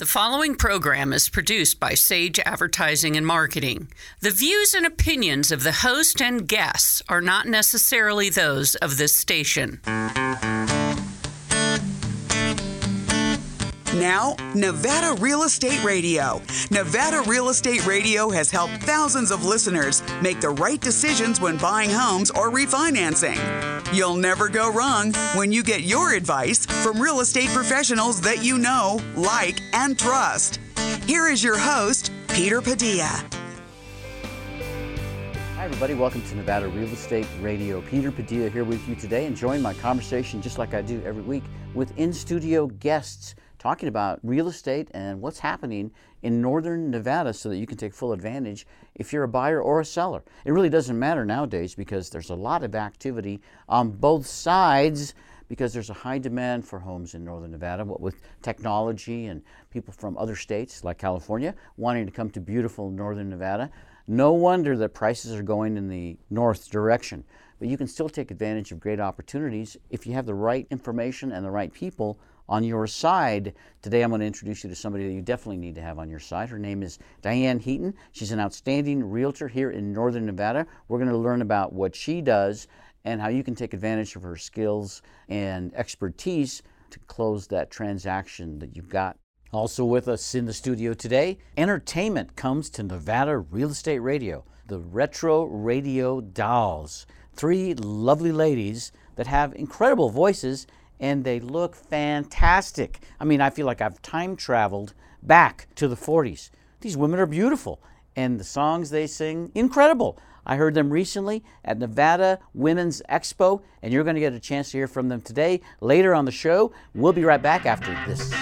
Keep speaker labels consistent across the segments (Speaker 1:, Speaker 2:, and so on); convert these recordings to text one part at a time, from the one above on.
Speaker 1: The following program is produced by Sage Advertising and Marketing. The views and opinions of the host and guests are not necessarily those of this station.
Speaker 2: Now, Nevada Real Estate Radio. Nevada Real Estate Radio has helped thousands of listeners make the right decisions when buying homes or refinancing. You'll never go wrong when you get your advice from real estate professionals that you know, like, and trust. Here is your host, Peter Padilla.
Speaker 3: Hi, everybody. Welcome to Nevada Real Estate Radio. Peter Padilla here with you today, enjoying my conversation just like I do every week with in studio guests talking about real estate and what's happening in northern Nevada so that you can take full advantage if you're a buyer or a seller. It really doesn't matter nowadays because there's a lot of activity on both sides because there's a high demand for homes in northern Nevada what with technology and people from other states like California wanting to come to beautiful northern Nevada. No wonder that prices are going in the north direction. But you can still take advantage of great opportunities if you have the right information and the right people on your side. Today I'm going to introduce you to somebody that you definitely need to have on your side. Her name is Diane Heaton. She's an outstanding realtor here in Northern Nevada. We're going to learn about what she does and how you can take advantage of her skills and expertise to close that transaction that you've got. Also with us in the studio today, entertainment comes to Nevada Real Estate Radio. The Retro Radio Dolls. Three lovely ladies that have incredible voices and they look fantastic. I mean, I feel like I've time traveled back to the 40s. These women are beautiful, and the songs they sing, incredible. I heard them recently at Nevada Women's Expo, and you're going to get a chance to hear from them today later on the show. We'll be right back after this.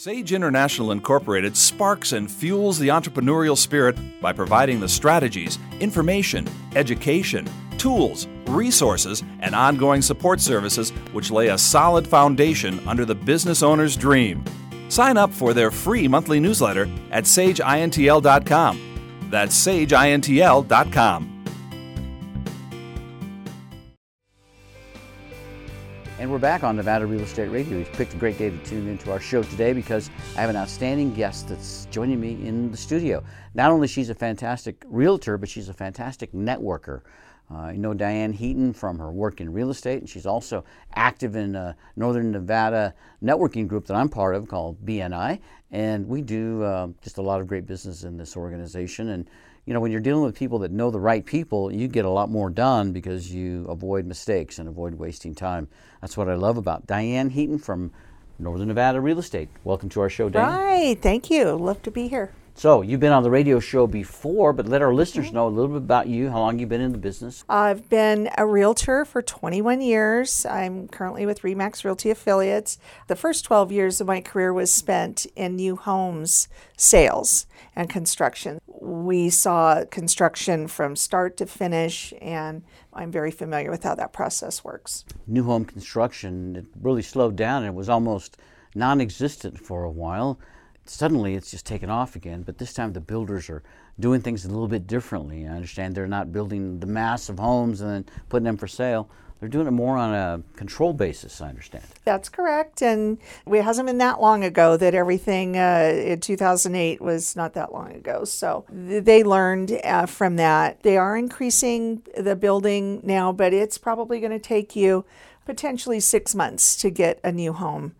Speaker 4: Sage International Incorporated sparks and fuels the entrepreneurial spirit by providing the strategies, information, education, tools, resources, and ongoing support services which lay a solid foundation under the business owner's dream. Sign up for their free monthly newsletter at sageintl.com. That's sageintl.com.
Speaker 3: And we're back on Nevada Real Estate Radio. We've picked a great day to tune into our show today because I have an outstanding guest that's joining me in the studio. Not only she's a fantastic realtor, but she's a fantastic networker. Uh, you know Diane Heaton from her work in real estate, and she's also active in a Northern Nevada networking group that I'm part of called BNI. And we do uh, just a lot of great business in this organization. And you know, when you're dealing with people that know the right people, you get a lot more done because you avoid mistakes and avoid wasting time. That's what I love about Diane Heaton from Northern Nevada Real Estate. Welcome to our show, Diane.
Speaker 5: Hi, thank you. Love to be here.
Speaker 3: So you've been on the radio show before, but let our listeners mm-hmm. know a little bit about you, how long you've been in the business.
Speaker 5: I've been a realtor for 21 years. I'm currently with Remax Realty Affiliates. The first 12 years of my career was spent in new homes sales and construction. We saw construction from start to finish, and I'm very familiar with how that process works.
Speaker 3: New home construction it really slowed down and it was almost non existent for a while suddenly it's just taken off again. But this time the builders are doing things a little bit differently. I understand they're not building the mass of homes and then putting them for sale. They're doing it more on a control basis, I understand.
Speaker 5: That's correct. And it hasn't been that long ago that everything uh, in 2008 was not that long ago. So they learned uh, from that. They are increasing the building now, but it's probably going to take you potentially six months to get a new home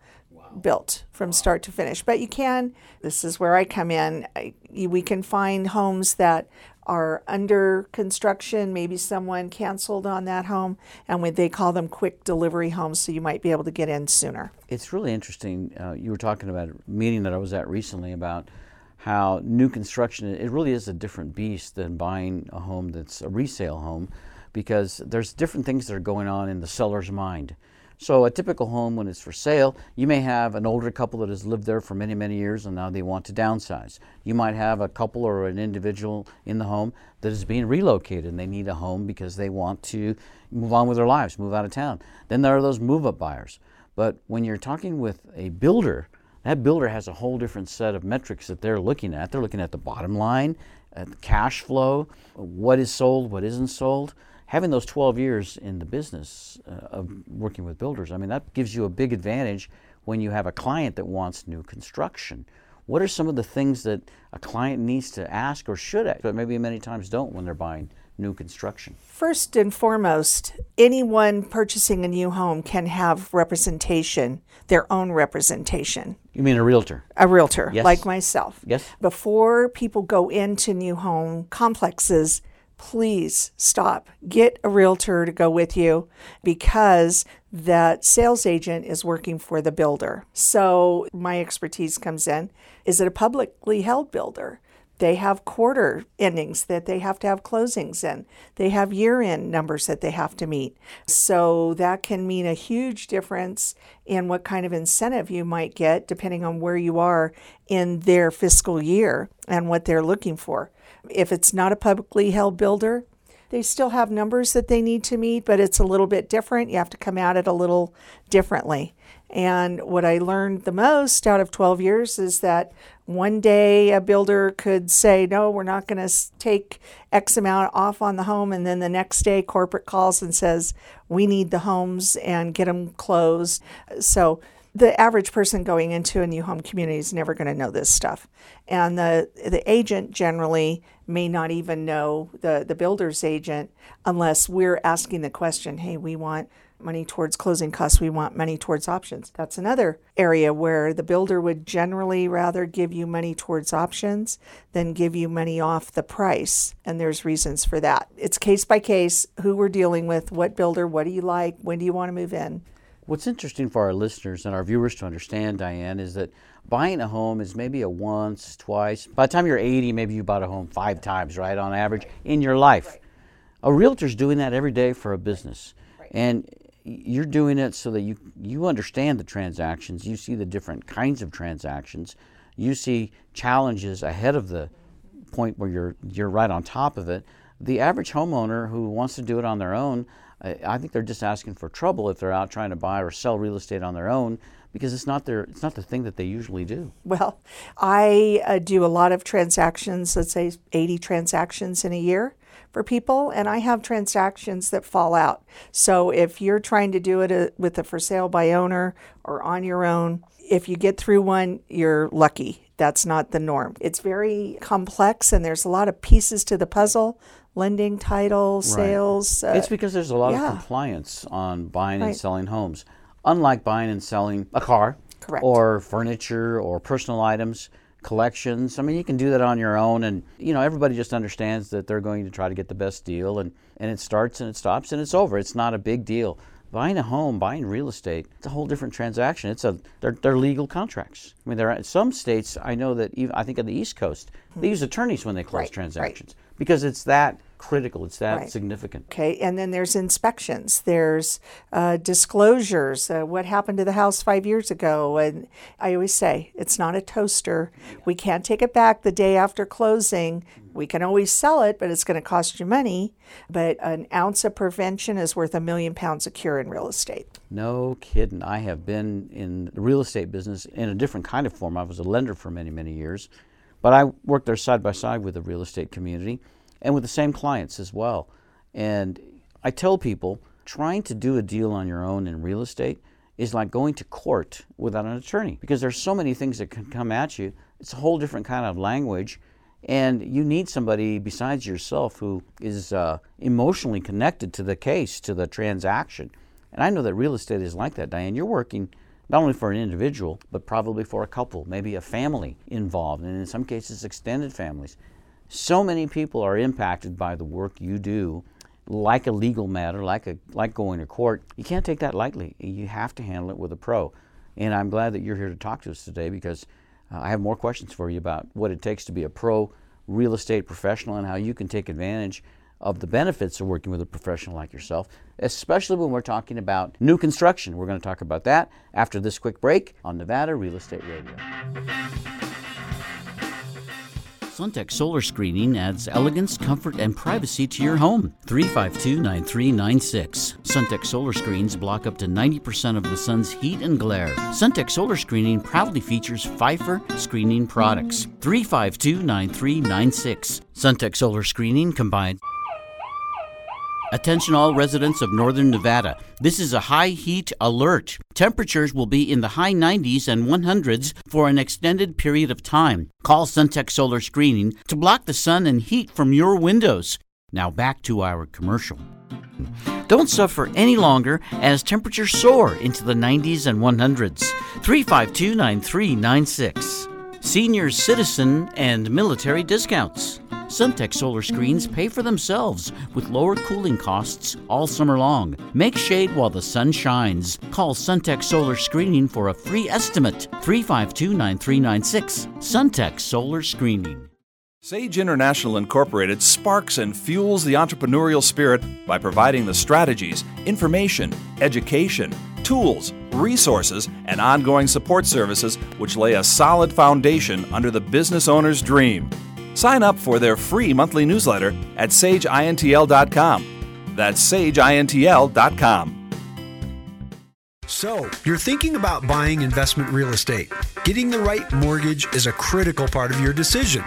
Speaker 5: built from start to finish. But you can, this is where I come in, I, we can find homes that are under construction. Maybe someone canceled on that home, and they call them quick delivery homes, so you might be able to get in sooner.
Speaker 3: It's really interesting. Uh, you were talking about a meeting that I was at recently about how new construction, it really is a different beast than buying a home that's a resale home because there's different things that are going on in the seller's mind. So a typical home when it's for sale, you may have an older couple that has lived there for many, many years and now they want to downsize. You might have a couple or an individual in the home that is being relocated and they need a home because they want to move on with their lives, move out of town. Then there are those move up buyers. But when you're talking with a builder, that builder has a whole different set of metrics that they're looking at. They're looking at the bottom line, at the cash flow, what is sold, what isn't sold having those 12 years in the business uh, of working with builders, I mean, that gives you a big advantage when you have a client that wants new construction? What are some of the things that a client needs to ask or should ask, but maybe many times don't when they're buying new construction?
Speaker 5: First and foremost, anyone purchasing a new home can have representation, their own representation.
Speaker 3: You mean a realtor?
Speaker 5: A realtor,
Speaker 3: Yes.
Speaker 5: like myself.
Speaker 3: Yes.
Speaker 5: Before people go into new home complexes, please stop. Get a realtor to go with you because that sales agent is working for the builder. So my expertise comes in. Is it a publicly held builder? They have quarter endings that they have to have closings in. They have year end numbers that they have to meet. So that can mean a huge difference in what kind of incentive you might get depending on where you are in their fiscal year and what they're looking for. If it's not a publicly held builder, they still have numbers that they need to meet, but it's a little bit different. You have to come at it a little differently. And what I learned the most out of 12 years is that one day a builder could say, No, we're not going to take X amount off on the home. And then the next day, corporate calls and says, We need the homes and get them closed. So the average person going into a new home community is never going to know this stuff. And the, the agent generally may not even know the, the builder's agent unless we're asking the question, hey, we want money towards closing costs, we want money towards options. That's another area where the builder would generally rather give you money towards options than give you money off the price. And there's reasons for that. It's case by case, who we're dealing with, what builder, what do you like, when do you want to move in.
Speaker 3: What's interesting for our listeners and our viewers to understand, Diane, is that buying a home is maybe a once, twice. By the time you're 80, maybe you bought a home five times, right, on average in your life. A realtor's doing that every day for a business. And you're doing it so that you, you understand the transactions, you see the different kinds of transactions, you see challenges ahead of the point where you're, you're right on top of it. The average homeowner who wants to do it on their own, I think they're just asking for trouble if they're out trying to buy or sell real estate on their own because it's not their it's not the thing that they usually do.
Speaker 5: Well, I uh, do a lot of transactions, let's say 80 transactions in a year for people, and I have transactions that fall out. So if you're trying to do it uh, with a for sale by owner or on your own, if you get through one, you're lucky. That's not the norm. It's very complex, and there's a lot of pieces to the puzzle lending, title, sales. uh,
Speaker 3: it's because there's a lot
Speaker 5: yeah.
Speaker 3: of compliance on buying and selling homes. Unlike buying and selling a car
Speaker 5: Correct.
Speaker 3: or furniture or personal items, collections. I mean, you can do that on your own and you know, everybody just understands that they're going to try to get the best deal and and it starts and it stops and it's over. It's not a big deal. Buying a home, buying real estate, it's a whole different transaction. It's a they're, they're legal contracts. I mean, there are some states I know that even I think on the East Coast they use attorneys when they close
Speaker 5: Right, right.
Speaker 3: Because it's that critical. It's that
Speaker 5: Right.
Speaker 3: significant.
Speaker 5: Okay, and then there's inspections, there's uh, disclosures. Uh, what happened to the house five years ago? And I always say it's not a toaster. We can't take it back the day after closing. We can always sell it, but it's going to cost you money. But an ounce of prevention is worth a million pounds of cure in real estate.
Speaker 3: No kidding. I have been in the real estate business in a different kind of form. I was a lender for many, many years, but I worked there side by side with the real estate community and with the same clients as well. And I tell people trying to do a deal on your own in real estate is like going to court without an attorney because there's so many things that can come at you. It's a whole different kind of language. And you need somebody besides yourself who is uh, emotionally connected to the case, to the transaction. And I know that real estate is like that, Diane. You're working not only for an individual, but probably for a couple, maybe a family involved, and in some cases, extended families. So many people are impacted by the work you do, like a legal matter, like, a, like going to court. You can't take that lightly. You have to handle it with a pro. And I'm glad that you're here to talk to us today because uh, I have more questions for you about what it takes to be a pro real estate professional and how you can take advantage of the benefits of working with a professional like yourself, especially when we're talking about new construction. We're going to talk about that after this quick break on Nevada Real Estate Radio. Suntech Solar Screening adds elegance, comfort, and privacy to your home. 352 9396. Suntech Solar Screens block up to 90% of the sun's heat and glare. Suntech Solar Screening proudly features Phifer screening products. 352 9396. Suntech Solar Screening combines Attention all residents of northern Nevada. This is a high heat alert. Temperatures will be in the high 90s and 100s for an extended period of time. Call Suntech Solar Screening to block the sun and heat from your windows. Now back to our commercial. Don't suffer any longer as temperatures soar into the 90s and 100s. 352 9396. Senior citizen and military discounts. Suntech solar screens pay for themselves with lower cooling costs all summer long. Make shade while the sun shines. Call Suntech Solar Screening for a free estimate. 352 9396. Suntech Solar Screening.
Speaker 4: Sage International Incorporated sparks and fuels the entrepreneurial spirit by providing the strategies, information, education, tools, resources, and ongoing support services which lay a solid foundation under the business owner's dream. Sign up for their free monthly newsletter at sageintl.com. That's sageintl.com.
Speaker 6: So, you're thinking about buying investment real estate. Getting the right mortgage is a critical part of your decision.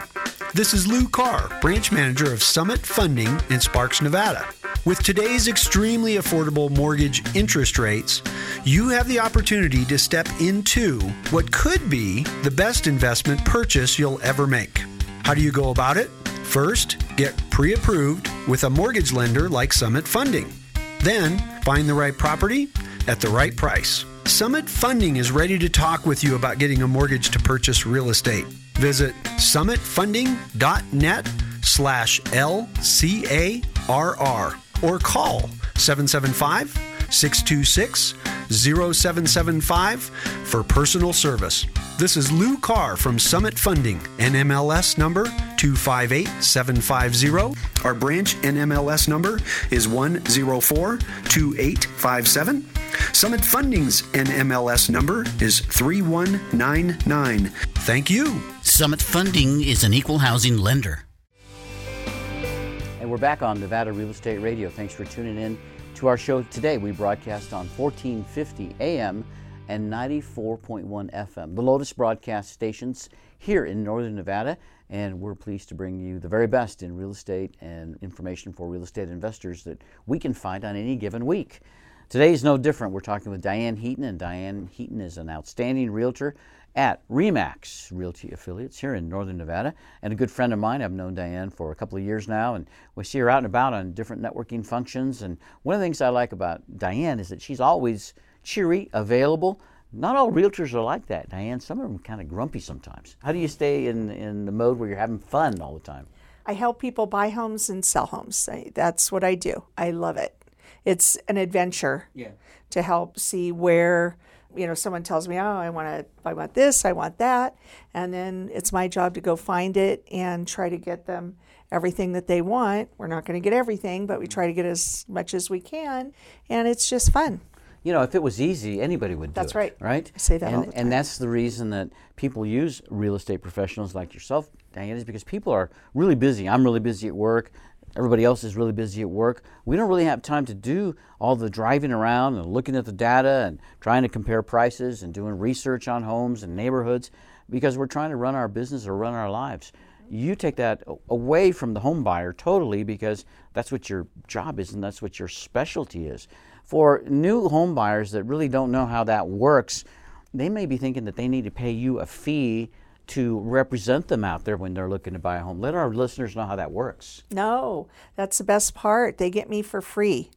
Speaker 6: This is Lou Carr, branch manager of Summit Funding in Sparks, Nevada. With today's extremely affordable mortgage interest rates, you have the opportunity to step into what could be the best investment purchase you'll ever make. How do you go about it? First, get pre approved with a mortgage lender like Summit Funding. Then, find the right property at the right price. Summit Funding is ready to talk with you about getting a mortgage to purchase real estate. Visit summitfunding.net slash LCARR or call 775 626 0775 for personal service. This is Lou Carr from Summit Funding, NMLS number 258750. Our branch NMLS number is 1042857. Summit Funding's NMLS number is 3199. Thank you.
Speaker 3: Summit Funding is an equal housing lender. We're back on Nevada Real Estate Radio. Thanks for tuning in to our show today. We broadcast on 1450 AM and 94.1 FM, the Lotus broadcast stations here in Northern Nevada. And we're pleased to bring you the very best in real estate and information for real estate investors that we can find on any given week. Today is no different. We're talking with Diane Heaton, and Diane Heaton is an outstanding realtor at Remax Realty Affiliates here in Northern Nevada, and a good friend of mine. I've known Diane for a couple of years now, and we see her out and about on different networking functions. And one of the things I like about Diane is that she's always cheery, available. Not all realtors are like that, Diane. Some of them kind of grumpy sometimes. How do you stay in, in the mode where you're having fun all the time?
Speaker 5: I help people buy homes and sell homes. I, that's what I do. I love it. It's an adventure
Speaker 3: Yeah.
Speaker 5: to help see where you know someone tells me, "Oh, I want to I want this, I want that." And then it's my job to go find it and try to get them everything that they want. We're not going to get everything, but we mm-hmm. try to get as much as we can, and it's just fun.
Speaker 3: You know, if it was easy, anybody would do
Speaker 5: That's
Speaker 3: it.
Speaker 5: right.
Speaker 3: Right?
Speaker 5: I say that
Speaker 3: and,
Speaker 5: all the time.
Speaker 3: And that's the reason that people use real estate professionals like yourself, Diane, is because people are really busy. I'm really busy at work. Everybody else is really busy at work. We don't really have time to do all the driving around and looking at the data and trying to compare prices and doing research on homes and neighborhoods because we're trying to run our business or run our lives. You take that away from the home buyer totally because that's what your job is and that's what your specialty is. For new home buyers that really don't know how that works, they may be thinking that they need to pay you a fee to represent them out there when they're looking to buy a home. Let our listeners know how that works.
Speaker 5: No, that's the best part. They get me for free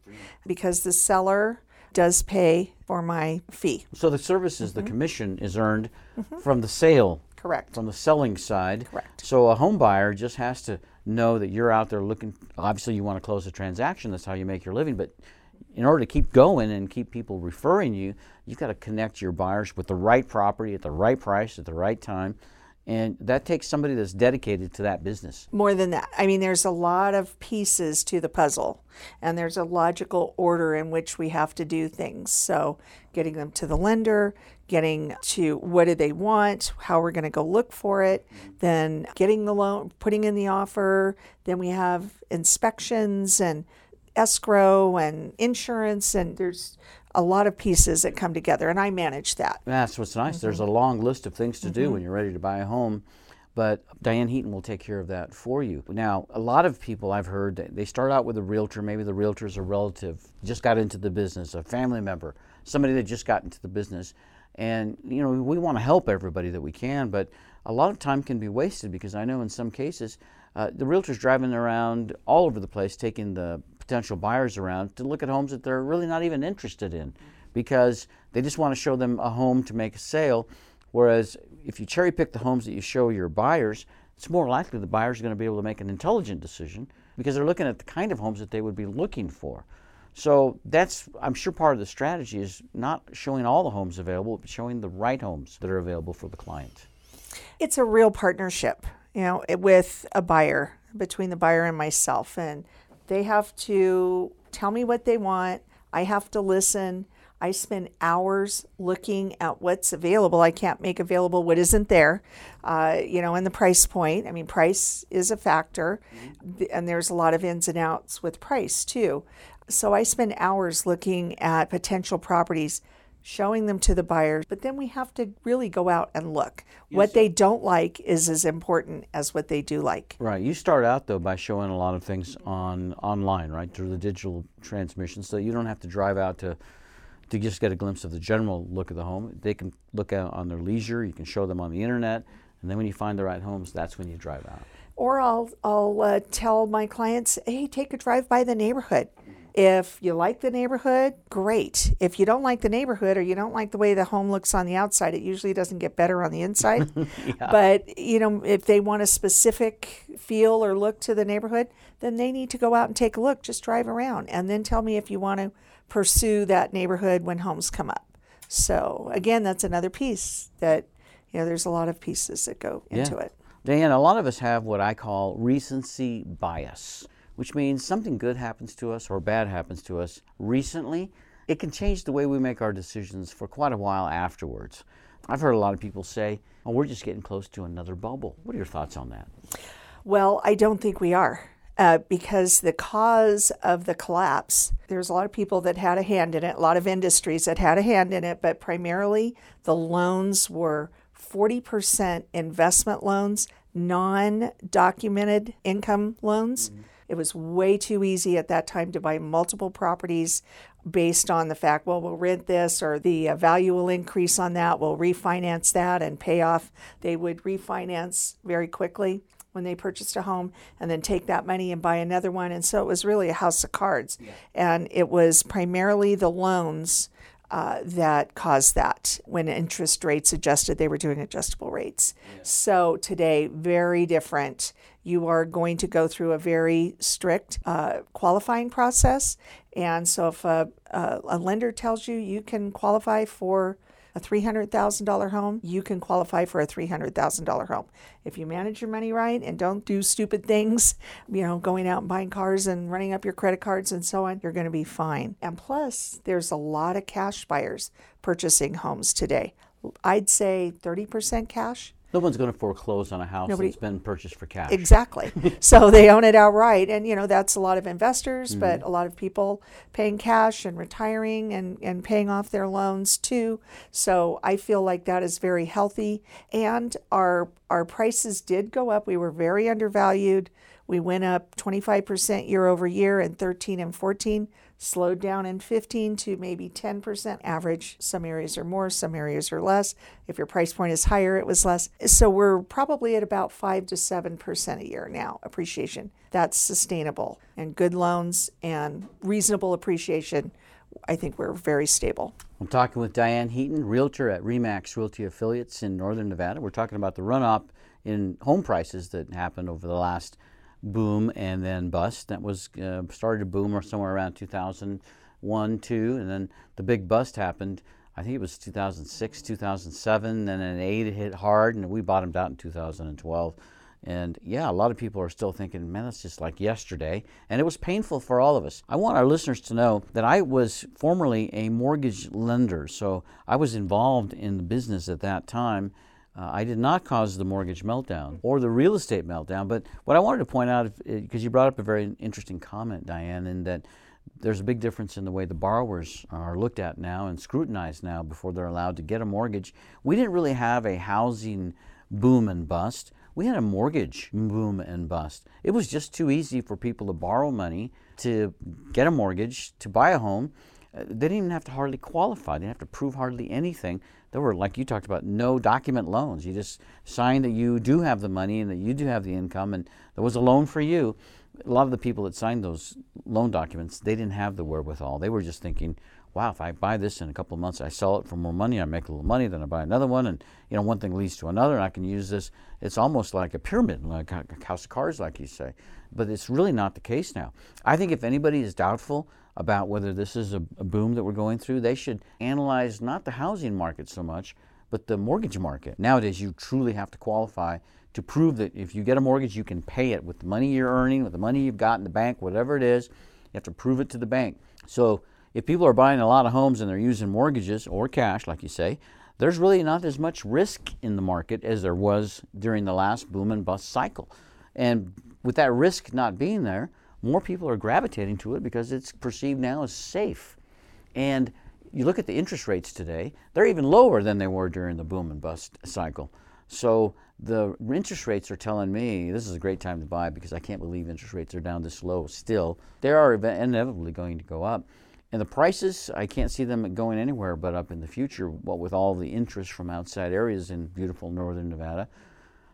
Speaker 5: because the seller does pay for my fee.
Speaker 3: So the services, the mm-hmm. commission is earned mm-hmm. from the sale,
Speaker 5: Correct.
Speaker 3: from the selling side.
Speaker 5: Correct.
Speaker 3: So a home buyer just has to know that you're out there looking. Obviously, you want to close a transaction. That's how you make your living. But in order to keep going and keep people referring you, you've got to connect your buyers with the right property at the right price at the right time. And that takes somebody that's dedicated to that business.
Speaker 5: More than that. I mean, there's a lot of pieces to the puzzle, and there's a logical order in which we have to do things. So, getting them to the lender, getting to what do they want, how we're going to go look for it, then getting the loan, putting in the offer, then we have inspections and escrow and insurance, and there's a lot of pieces that come together, and I manage that.
Speaker 3: That's what's nice. There's a long list of things to do when you're ready to buy a home. but Diane Heaton will take care of that for you. Now, a lot of people I've heard they start out with a realtor. Maybe the realtor's a relative, just got into the business, a family member, somebody that just got into the business, and you know we want to help everybody that we can, but a lot of time can be wasted because I know in some cases uh, the realtor's driving around all over the place, taking the potential buyers around to look at homes that they're really not even interested in because they just want to show them a home to make a sale. Whereas if you cherry pick the homes that you show your buyers, it's more likely the buyers are going to be able to make an intelligent decision because they're looking at the kind of homes that they would be looking for. So that's, I'm sure, part of the strategy is not showing all the homes available, but showing the right homes that are available for the client.
Speaker 5: It's a real partnership, you know, with a buyer between the buyer and myself, and they have to tell me what they want. I have to listen. I spend hours looking at what's available. I can't make available what isn't there, uh, you know, and the price point. I mean, price is a factor, mm-hmm. and there's a lot of ins and outs with price too. So I spend hours looking at potential properties, showing them to the buyers, but then we have to really go out and look. Yes. What they don't like is as important as what they do like.
Speaker 3: Right. You start out though by showing a lot of things on online, right, through the digital transmission, so you don't have to drive out to to just get a glimpse of the general look of the home. They can look at on their leisure. You can show them on the internet, and then when you find the right homes, that's when you drive out.
Speaker 5: Or I'll I'll uh, tell my clients, hey, take a drive by the neighborhood. If you like the neighborhood, great. If you don't like the neighborhood or you don't like the way the home looks on the outside, it usually doesn't get better on the inside. yeah. But, you know, if they want a specific feel or look to the neighborhood, then they need to go out and take a look. Just drive around and then tell me if you want to pursue that neighborhood when homes come up. So again, that's another piece that you know there's a lot of pieces that go into it.
Speaker 3: Dan, a lot of us have what I call recency bias, which means something good happens to us or bad happens to us recently. It can change the way we make our decisions for quite a while afterwards. I've heard a lot of people say, "Oh, we're just getting close to another bubble." What are your thoughts on that?
Speaker 5: Well, I don't think we are uh, because the cause of the collapse, there's a lot of people that had a hand in it, a lot of industries that had a hand in it, but primarily the loans were 40% investment loans, non documented income loans. Mm-hmm. It was way too easy at that time to buy multiple properties based on the fact, well, we'll rent this or the uh, value will increase on that, we'll refinance that and pay off. They would refinance very quickly when they purchased a home and then take that money and buy another one. And so it was really a house of cards. Yeah. And it was primarily the loans uh, that caused that. When interest rates adjusted, they were doing adjustable rates. Yeah. So today, very different. You are going to go through a very strict uh, qualifying process. And so if a, a, a lender tells you you can qualify for a $300,000 home, you can qualify for a $300,000 home. If you manage your money right and don't do stupid things, you know, going out and buying cars and running up your credit cards and so on, you're going to be fine. And plus, there's a lot of cash buyers purchasing homes today. I'd say 30% cash,
Speaker 3: no one's going to foreclose on a house Nobody, that's been purchased for cash.
Speaker 5: Exactly. so they own it outright. And, you know, that's a lot of investors, mm-hmm. but a lot of people paying cash and retiring and, and paying off their loans too. So I feel like that is very healthy. And our, our prices did go up. We were very undervalued. We went up 25% year over year in 13 and 14 slowed down in 15 to maybe 10% average. Some areas are more, some areas are less. If your price point is higher, it was less. So we're probably at about 5 to 7% a year now appreciation. That's sustainable. And good loans and reasonable appreciation, I think we're very stable.
Speaker 3: I'm talking with Diane Heaton, realtor at Remax Realty Affiliates in Northern Nevada. We're talking about the run up in home prices that happened over the last boom and then bust. That was uh, started to boom or somewhere around 2001, two, and then the big bust happened. I think it was 2006, 2007, then eight it hit hard, and we bottomed out in 2012. And yeah, a lot of people are still thinking, man, that's just like yesterday. And it was painful for all of us. I want our listeners to know that I was formerly a mortgage lender. So I was involved in the business at that time. Uh, I did not cause the mortgage meltdown or the real estate meltdown. But what I wanted to point out, because you brought up a very interesting comment, Diane, in that there's a big difference in the way the borrowers are looked at now and scrutinized now before they're allowed to get a mortgage. We didn't really have a housing boom and bust. we had a mortgage boom and bust. It was just too easy for people to borrow money to get a mortgage to buy a home. Uh, they didn't even have to hardly qualify. They didn't have to prove hardly anything. There were, like you talked about, no document loans. You just signed that you do have the money and that you do have the income, and there was a loan for you. A lot of the people that signed those loan documents, they didn't have the wherewithal. They were just thinking, wow, if I buy this in a couple of months, I sell it for more money, I make a little money, then I buy another one, and you know one thing leads to another, and I can use this. It's almost like a pyramid, like a house of cards, like you say. But it's really not the case now. I think if anybody is doubtful about whether this is a, a boom that we're going through, they should analyze not the housing market so much, but the mortgage market. Nowadays, you truly have to qualify to prove that if you get a mortgage, you can pay it with the money you're earning, with the money you've got in the bank, whatever it is. You have to prove it to the bank. So if people are buying a lot of homes and they're using mortgages or cash, like you say, there's really not as much risk in the market as there was during the last boom and bust cycle. And with that risk not being there, more people are gravitating to it because it's perceived now as safe. And you look at the interest rates today, they're even lower than they were during the boom and bust cycle. So the interest rates are telling me this is a great time to buy because I can't believe interest rates are down this low still. They are inevitably going to go up. And the prices, I can't see them going anywhere but up in the future, what with all the interest from outside areas in beautiful northern Nevada.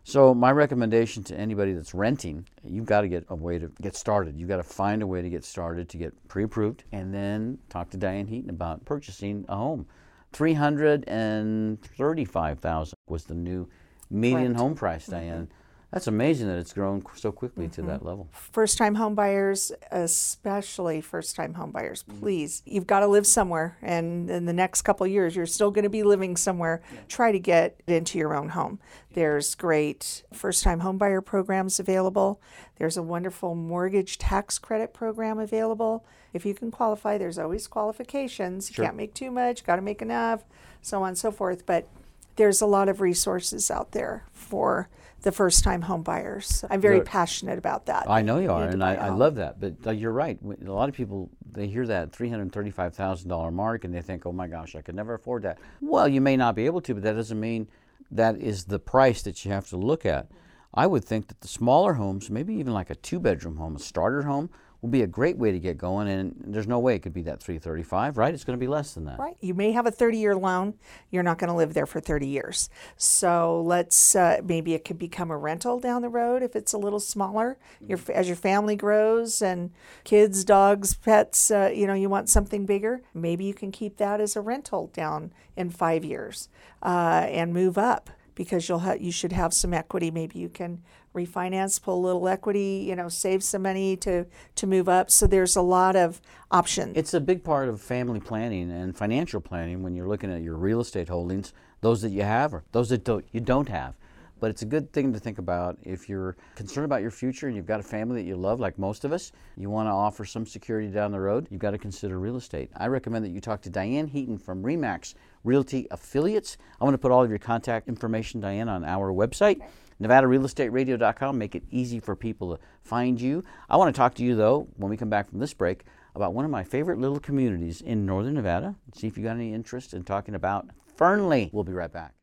Speaker 3: So my recommendation to anybody that's renting, you've got to get a way to get started. You've got to find a way to get started to get pre-approved and then talk to Diane Heaton about purchasing a home. 335,000 was the new median home price, Diane. Mm-hmm. That's amazing that it's grown so quickly mm-hmm. to that level.
Speaker 5: First time homebuyers, especially first time home buyers, mm-hmm. please, you've got to live somewhere. And in the next couple years, you're still going to be living somewhere. Yeah. Try to get into your own home. There's great first time homebuyer programs available. There's a wonderful mortgage tax credit program available. If you can qualify, there's always qualifications. You sure. can't make too much, got to make enough, so on and so forth. But there's a lot of resources out there for the first time home buyers. I'm very passionate about that.
Speaker 3: I know you are, and I, I, love that. But uh, you're right. A lot of people, they hear that $335,000 mark and they think, oh my gosh, I could never afford that. Well, you may not be able to, but that doesn't mean that is the price that you have to look at. I would think that the smaller homes, maybe even like a two bedroom home, a starter home, will be a great way to get going. And there's no way it could be that 335, right? It's going to be less than that.
Speaker 5: Right. You may have a 30 year loan. You're not going to live there for 30 years. So let's uh, maybe it could become a rental down the road if it's a little smaller. Your as your family grows and kids, dogs, pets, uh, you know, you want something bigger. Maybe you can keep that as a rental down in five years uh, and move up because you'll have you should have some equity. Maybe you can refinance, pull a little equity, you know, save some money to to move up. So there's a lot of options.
Speaker 3: It's a big part of family planning and financial planning when you're looking at your real estate holdings, those that you have or those that don't, you don't have. But it's a good thing to think about if you're concerned about your future and you've got a family that you love, like most of us, you want to offer some security down the road, you've got to consider real estate. I recommend that you talk to Diane Heaton from REMAX Realty Affiliates. I want to put all of your contact information, Diane, on our website. NevadaRealEstateRadio.com. Make it easy for people to find you. I want to talk to you, though, when we come back from this break, about one of my favorite little communities in northern Nevada. See if you got any interest in talking about Fernley. We'll be right back.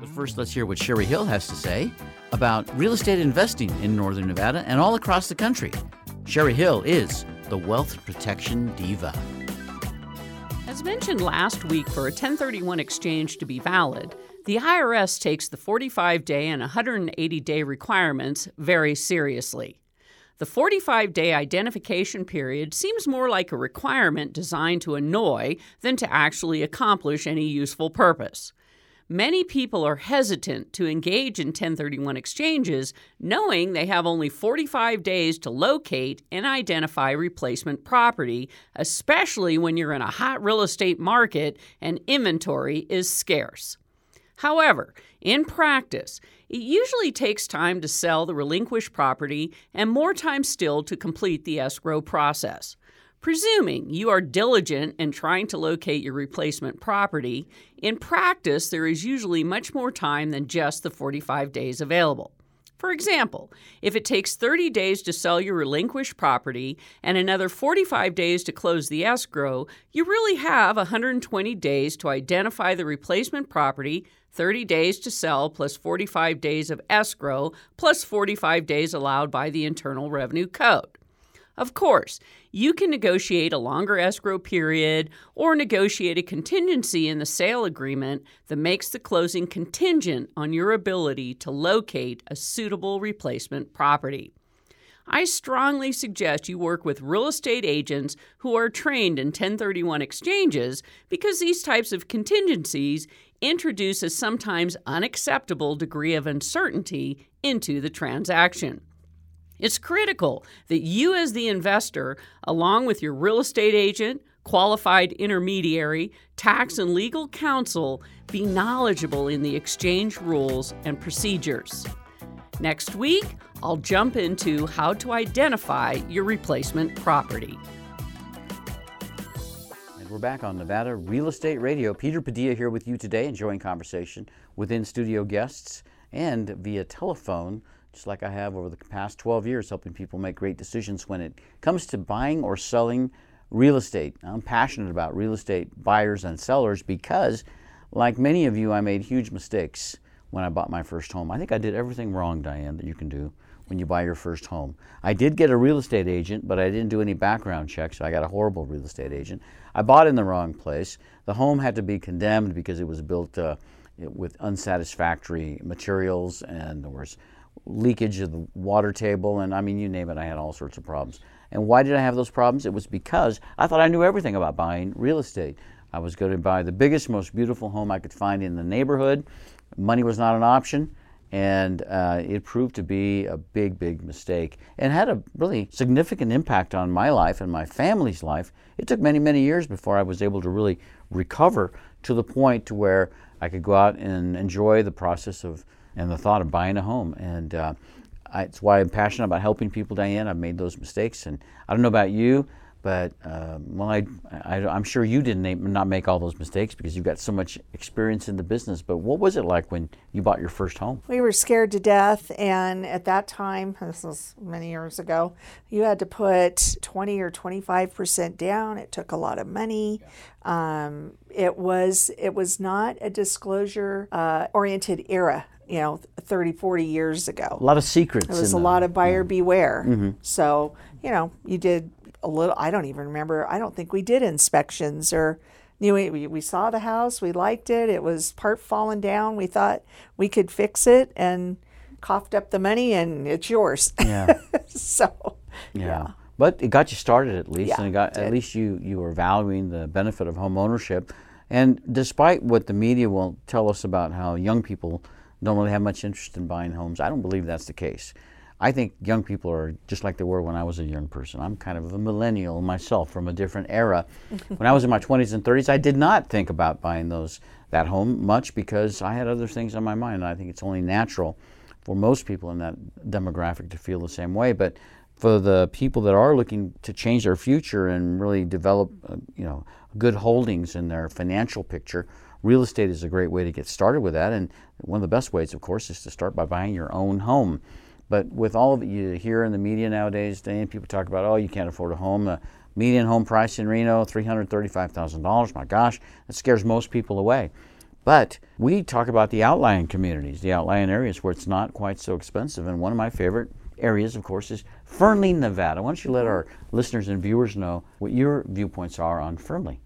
Speaker 3: But first, let's hear what Sherry Hill has to say about real estate investing in northern Nevada and all across the country. Sherry Hill is the wealth protection diva.
Speaker 1: As mentioned last week, for a 1031 exchange to be valid, the IRS takes the 45 day and 180 day requirements very seriously. The 45 day identification period seems more like a requirement designed to annoy than to actually accomplish any useful purpose. Many people are hesitant to engage in 1031 exchanges, knowing they have only 45 days to locate and identify replacement property, especially when you're in a hot real estate market and inventory is scarce. However, in practice, it usually takes time to sell the relinquished property and more time still to complete the escrow process. Presuming you are diligent in trying to locate your replacement property, in practice there is usually much more time than just the 45 days available. For example, if it takes 30 days to sell your relinquished property and another 45 days to close the escrow, you really have 120 days to identify the replacement property, 30 days to sell plus 45 days of escrow plus 45 days allowed by the Internal Revenue Code. Of course, you can negotiate a longer escrow period or negotiate a contingency in the sale agreement that makes the closing contingent on your ability to locate a suitable replacement property. I strongly suggest you work with real estate agents who are trained in 1031 exchanges because these types of contingencies introduce a sometimes unacceptable degree of uncertainty into the transaction. It's critical that you, as the investor, along with your real estate agent, qualified intermediary, tax, and legal counsel, be knowledgeable in the exchange rules and procedures. Next week, I'll jump into how to identify your replacement property.
Speaker 3: And we're back on Nevada Real Estate Radio. Peter Padilla here with you today, enjoying conversation with in studio guests and via telephone just like I have over the past 12 years, helping people make great decisions when it comes to buying or selling real estate. I'm passionate about real estate buyers and sellers because, like many of you, I made huge mistakes when I bought my first home. I think I did everything wrong, Diane, that you can do when you buy your first home. I did get a real estate agent, but I didn't do any background checks, so I got a horrible real estate agent. I bought in the wrong place. The home had to be condemned because it was built uh, with unsatisfactory materials and there was leakage of the water table, and I mean, you name it, I had all sorts of problems. And why did I have those problems? It was because I thought I knew everything about buying real estate. I was going to buy the biggest, most beautiful home I could find in the neighborhood. Money was not an option, and uh, it proved to be a big, big mistake and had a really significant impact on my life and my family's life. It took many, many years before I was able to really recover to the point to where I could go out and enjoy the process of and the thought of buying a home. And uh, I, it's why I'm passionate about helping people, Diane. I've made those mistakes, and I don't know about you, but uh, well, I, I, am sure you didn't not make all those mistakes because you've got so much experience in the business. But what was it like when you bought your first home?
Speaker 5: We were scared to death, and at that time, this was many years ago, you had to put 20 or 25 percent down. It took a lot of money. Um, it was it was not a disclosure uh, oriented era you know 30 40 years ago
Speaker 3: a lot of secrets
Speaker 5: there was a
Speaker 3: the,
Speaker 5: lot of buyer yeah. beware
Speaker 3: mm-hmm.
Speaker 5: so you know you did a little i don't even remember i don't think we did inspections or you know, we, we saw the house we liked it it was part fallen down we thought we could fix it and coughed up the money and it's yours
Speaker 3: yeah
Speaker 5: so
Speaker 3: yeah. yeah. but it got you started at least
Speaker 5: yeah,
Speaker 3: and got at least you you were valuing the benefit of home ownership and despite what the media will tell us about how young people don't really have much interest in buying homes. I don't believe that's the case. I think young people are just like they were when I was a young person. I'm kind of a millennial myself from a different era. when I was in my 20s and 30s, I did not think about buying those that home much because I had other things on my mind. And I think it's only natural for most people in that demographic to feel the same way. But for the people that are looking to change their future and really develop, uh, you know, good holdings in their financial picture, real estate is a great way to get started with that. And one of the best ways, of course, is to start by buying your own home. But with all of you hear in the media nowadays, Dan, people talk about, oh, you can't afford a home. The median home price in Reno, $335,000. My gosh, that scares most people away. But we talk about the outlying communities, the outlying areas where it's not quite so expensive. And one of my favorite areas, of course, is Fernley, Nevada. Why don't you let our listeners and viewers know what your viewpoints are on Fernley?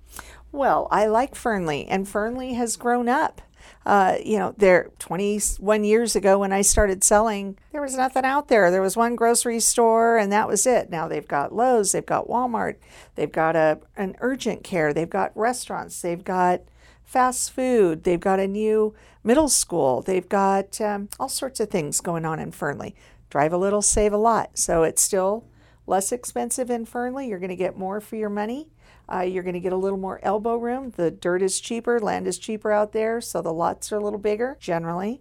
Speaker 5: Well, I like Fernley, and Fernley has grown up. Uh, you know, there 21 years ago when I started selling, there was nothing out there. There was one grocery store, and that was it. Now they've got Lowe's, they've got Walmart, they've got a an urgent care, they've got restaurants, they've got fast food, they've got a new middle school, they've got um, all sorts of things going on in Fernley. Drive a little, save a lot. So it's still less expensive in Fernley. You're going to get more for your money. Uh, you're going to get a little more elbow room. The dirt is cheaper, land is cheaper out there, so the lots are a little bigger generally.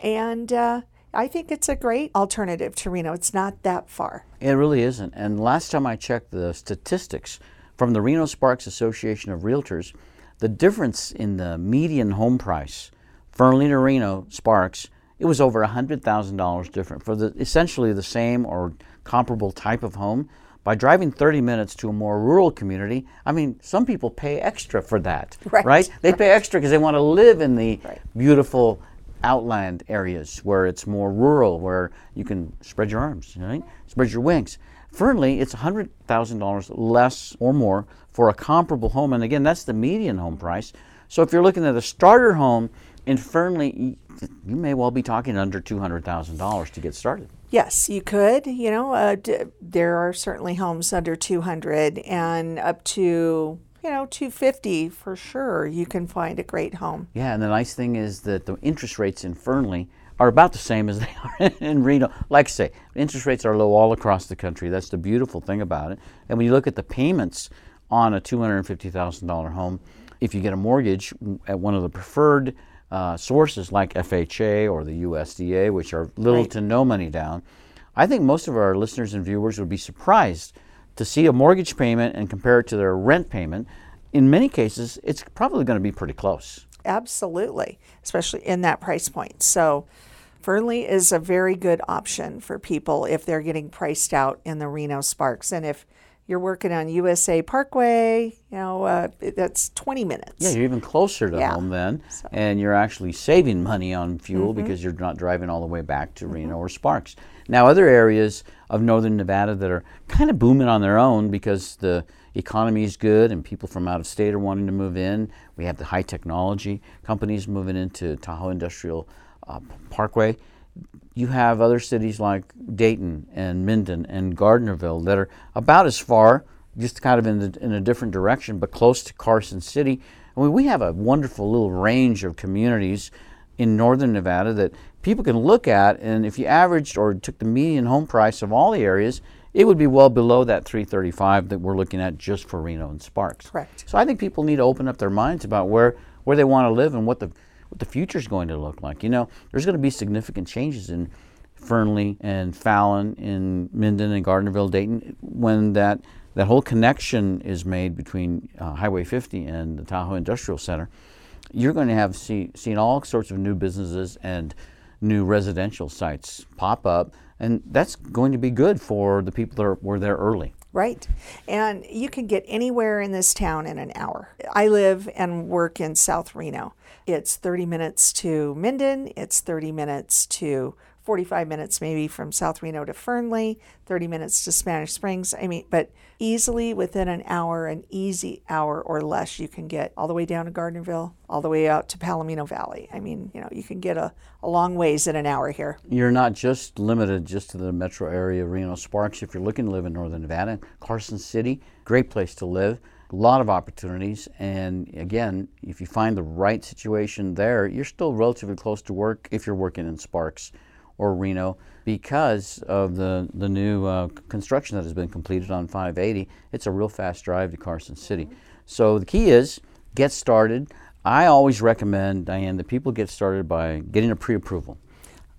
Speaker 5: And uh, I think it's a great alternative to Reno. It's not that far.
Speaker 3: It really isn't. And last time I checked the statistics from the Reno Sparks Association of Realtors, the difference in the median home price, Fernley to Reno Sparks, it was over $100,000 different for the essentially the same or comparable type of home. By driving 30 minutes to a more rural community, I mean, some people pay extra for that,
Speaker 5: Right.
Speaker 3: They pay extra because they want to live in the
Speaker 5: Right.
Speaker 3: beautiful outland areas where it's more rural, where you can spread your arms, right? Spread your wings. Fernley, it's $100,000 less or more for a comparable home. And again, that's the median home price. So if you're looking at a starter home in Fernley, you- may well be talking under $200,000 to get started.
Speaker 5: Yes, you could. You know, uh, d- there are certainly homes under 200 and up to, you know, 250 for sure. You can find a great home.
Speaker 3: Yeah, and the nice thing is that the interest rates in Fernley are about the same as they are in Reno. Like I say, interest rates are low all across the country. That's the beautiful thing about it. And when you look at the payments on a $250,000 home, if you get a mortgage at one of the preferred uh, sources like FHA or the USDA, which are little
Speaker 5: Right.
Speaker 3: to no money down, I think most of our listeners and viewers would be surprised to see a mortgage payment and compare it to their rent payment. In many cases, it's probably going to be pretty close.
Speaker 5: Absolutely, especially in that price point. So, Fernley is a very good option for people if they're getting priced out in the Reno Sparks. And if you're working on USA Parkway, you know, uh, that's 20 minutes.
Speaker 3: Yeah, you're even closer to
Speaker 5: Yeah.
Speaker 3: home then, and you're actually saving money on fuel because you're not driving all the way back to Reno or Sparks. Now, other areas of northern Nevada that are kind of booming on their own because the economy is good and people from out of state are wanting to move in. We have the high technology companies moving into Tahoe Industrial uh, Parkway you have other cities like Dayton and Minden and Gardnerville that are about as far, just kind of in, the, in a different direction, but close to Carson City. I mean, we have a wonderful little range of communities in northern Nevada that people can look at, and if you averaged or took the median home price of all the areas, it would be well below that 335 that we're looking at just for Reno and Sparks.
Speaker 5: Correct.
Speaker 3: So I think people need to open up their minds about where, where they want to live and what the what the future is going to look like. You know, there's going to be significant changes in Fernley and Fallon, in Minden and Gardnerville, Dayton, when that that whole connection is made between uh, Highway 50 and the Tahoe Industrial Center. You're going to have see, seen all sorts of new businesses and new residential sites pop up, and that's going to be good for the people that are, were there early.
Speaker 5: Right. And you can get anywhere in this town in an hour. I live and work in South Reno. It's 30 minutes to Minden, it's 30 minutes to 45 minutes maybe from South Reno to Fernley, 30 minutes to Spanish Springs. I mean, but easily within an hour, an easy hour or less, you can get all the way down to Gardnerville, all the way out to Palomino Valley. I mean, you know, you can get a, a long ways in an hour here.
Speaker 3: You're not just limited just to the metro area, of Reno Sparks. If you're looking to live in northern Nevada, Carson City, great place to live. A lot of opportunities, and again, if you find the right situation there, you're still relatively close to work if you're working in Sparks or Reno because of the the new uh, construction that has been completed on 580. It's a real fast drive to Carson City. So the key is get started. I always recommend Diane that people get started by getting a pre-approval.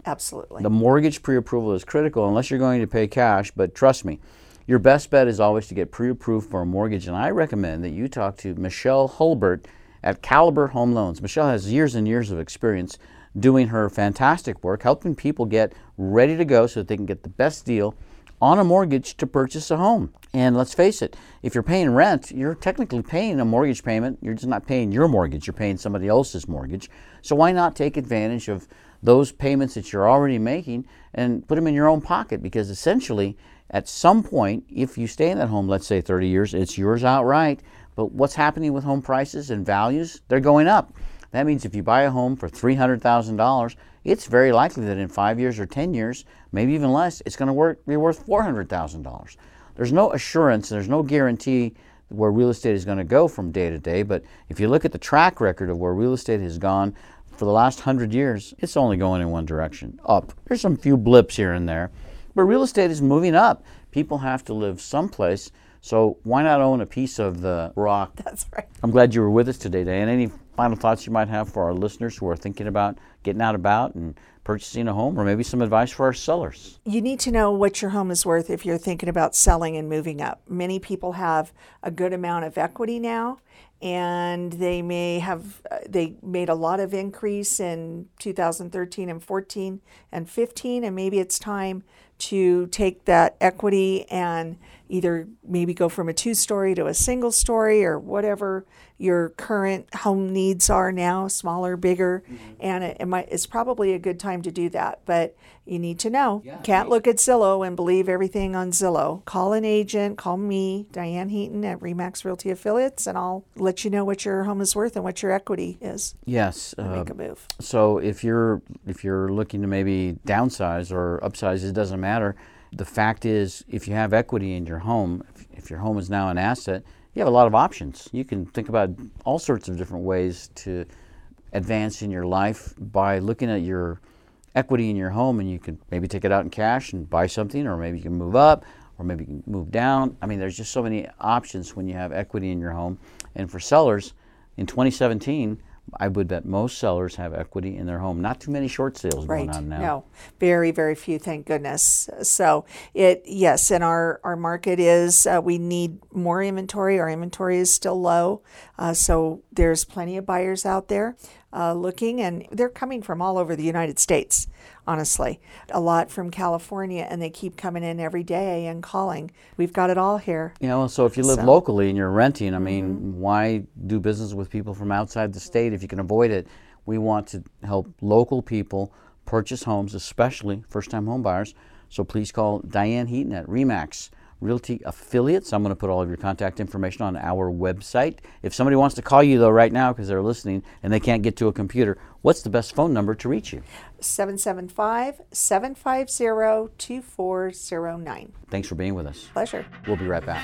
Speaker 5: Absolutely.
Speaker 3: The mortgage pre approval is critical unless you're going to pay cash, but trust me, your best bet is always to get pre approved for a mortgage. And I recommend that you talk to Michelle Hulbert at Caliber Home Loans. Michelle has years and years of experience doing her fantastic work, helping people get ready to go so that they can get the best deal on a mortgage to purchase a home. And let's face it, if you're paying rent, you're technically paying a mortgage payment. You're just not paying your mortgage, you're paying somebody else's mortgage. So why not take advantage of those payments that you're already making and put them in your own pocket? Because essentially, at some point, if you stay in that home, let's say 30 years, it's yours outright. But what's happening with home prices and values? They're going up. That means if you buy a home for $300,000, it's very likely that in five years or 10 years, maybe even less, it's going to work, be worth $400,000. There's no assurance, there's no guarantee where real estate is going to go from day to day, but if you look at the track record of where real estate has gone for the last 100 years, it's only going in one direction up. There's some few blips here and there, but real estate is moving up. People have to live someplace, so why not own a piece of the rock
Speaker 5: That's right.
Speaker 3: I'm glad you were with us today, Diane. Any final thoughts you might have for our listeners who are thinking about getting out about and purchasing a home, or maybe some advice for our sellers?
Speaker 5: You need to know what your home is worth if you're thinking about selling and moving up. Many people have a good amount of equity now, and they may have uh, they made a lot of increase in 2013 and 14 and 15 and maybe it's time to take that equity and either maybe go from a two story to a single story or whatever your current home needs are now smaller bigger and it, it might it's probably a good time to do that but you need to know
Speaker 3: Yeah.
Speaker 5: can't look at zillow and believe everything on zillow call an agent call me diane heaton at remax realty affiliates and i'll let you know what your home is worth and what your equity is
Speaker 3: Yes. uh,
Speaker 5: make a move
Speaker 3: So if you're if you're looking to maybe downsize or upsize, it doesn't matter. The fact is, if you have equity in your home, if, if your home is now an asset, you have a lot of options. You can think about all sorts of different ways to advance in your life by looking at your equity in your home, and you can maybe take it out in cash and buy something, or maybe you can move up, or maybe you can move down. I mean, there's just so many options when you have equity in your home. And for sellers, in 2017, I would bet most sellers have equity in their home. Not too many short sales
Speaker 5: right.
Speaker 3: going on now.
Speaker 5: no. Very very few thank goodness. So it yes and our our market is uh, we need more inventory. Our inventory is still low. Uh, so there's plenty of buyers out there uh, looking and they're coming from all over the united states honestly a lot from california and they keep coming in every day and calling we've got it all here
Speaker 3: You know, so if you live
Speaker 5: So- Mm-hmm.
Speaker 3: locally and you're renting, I mean, why do business with people from outside the state if you can avoid it? We want to help local people purchase homes, especially first-time home buyers. So please call Diane Heaton at Remax Realty Affiliates. I'm going to put all of your contact information on our website. If somebody wants to call you though right now because they're listening and they can't get to a computer, what's the best phone number to reach you?
Speaker 5: 775-750-2409
Speaker 3: Thanks for being with us.
Speaker 5: pleasure
Speaker 3: We'll be right back.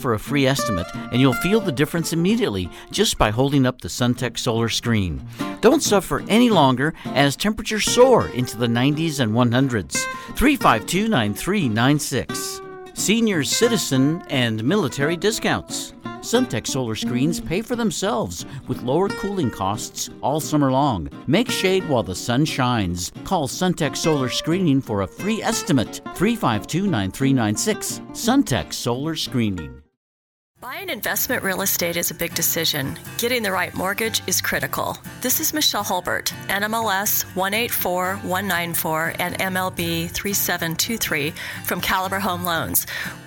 Speaker 3: for a free estimate, and you'll feel the difference immediately just by holding up the Suntech Solar Screen. Don't suffer any longer as temperatures soar into the 90s and 100s. 352 9396. Senior citizen and military discounts. Suntech solar screens pay for themselves with lower cooling costs all summer long. Make shade while the sun shines. Call Suntech Solar Screening for a free estimate. 352 9396. Suntech Solar Screening.
Speaker 7: Buying investment real estate is a big decision. Getting the right mortgage is critical. This is Michelle Hulbert, NMLS 184194 and MLB 3723 from Caliber Home Loans.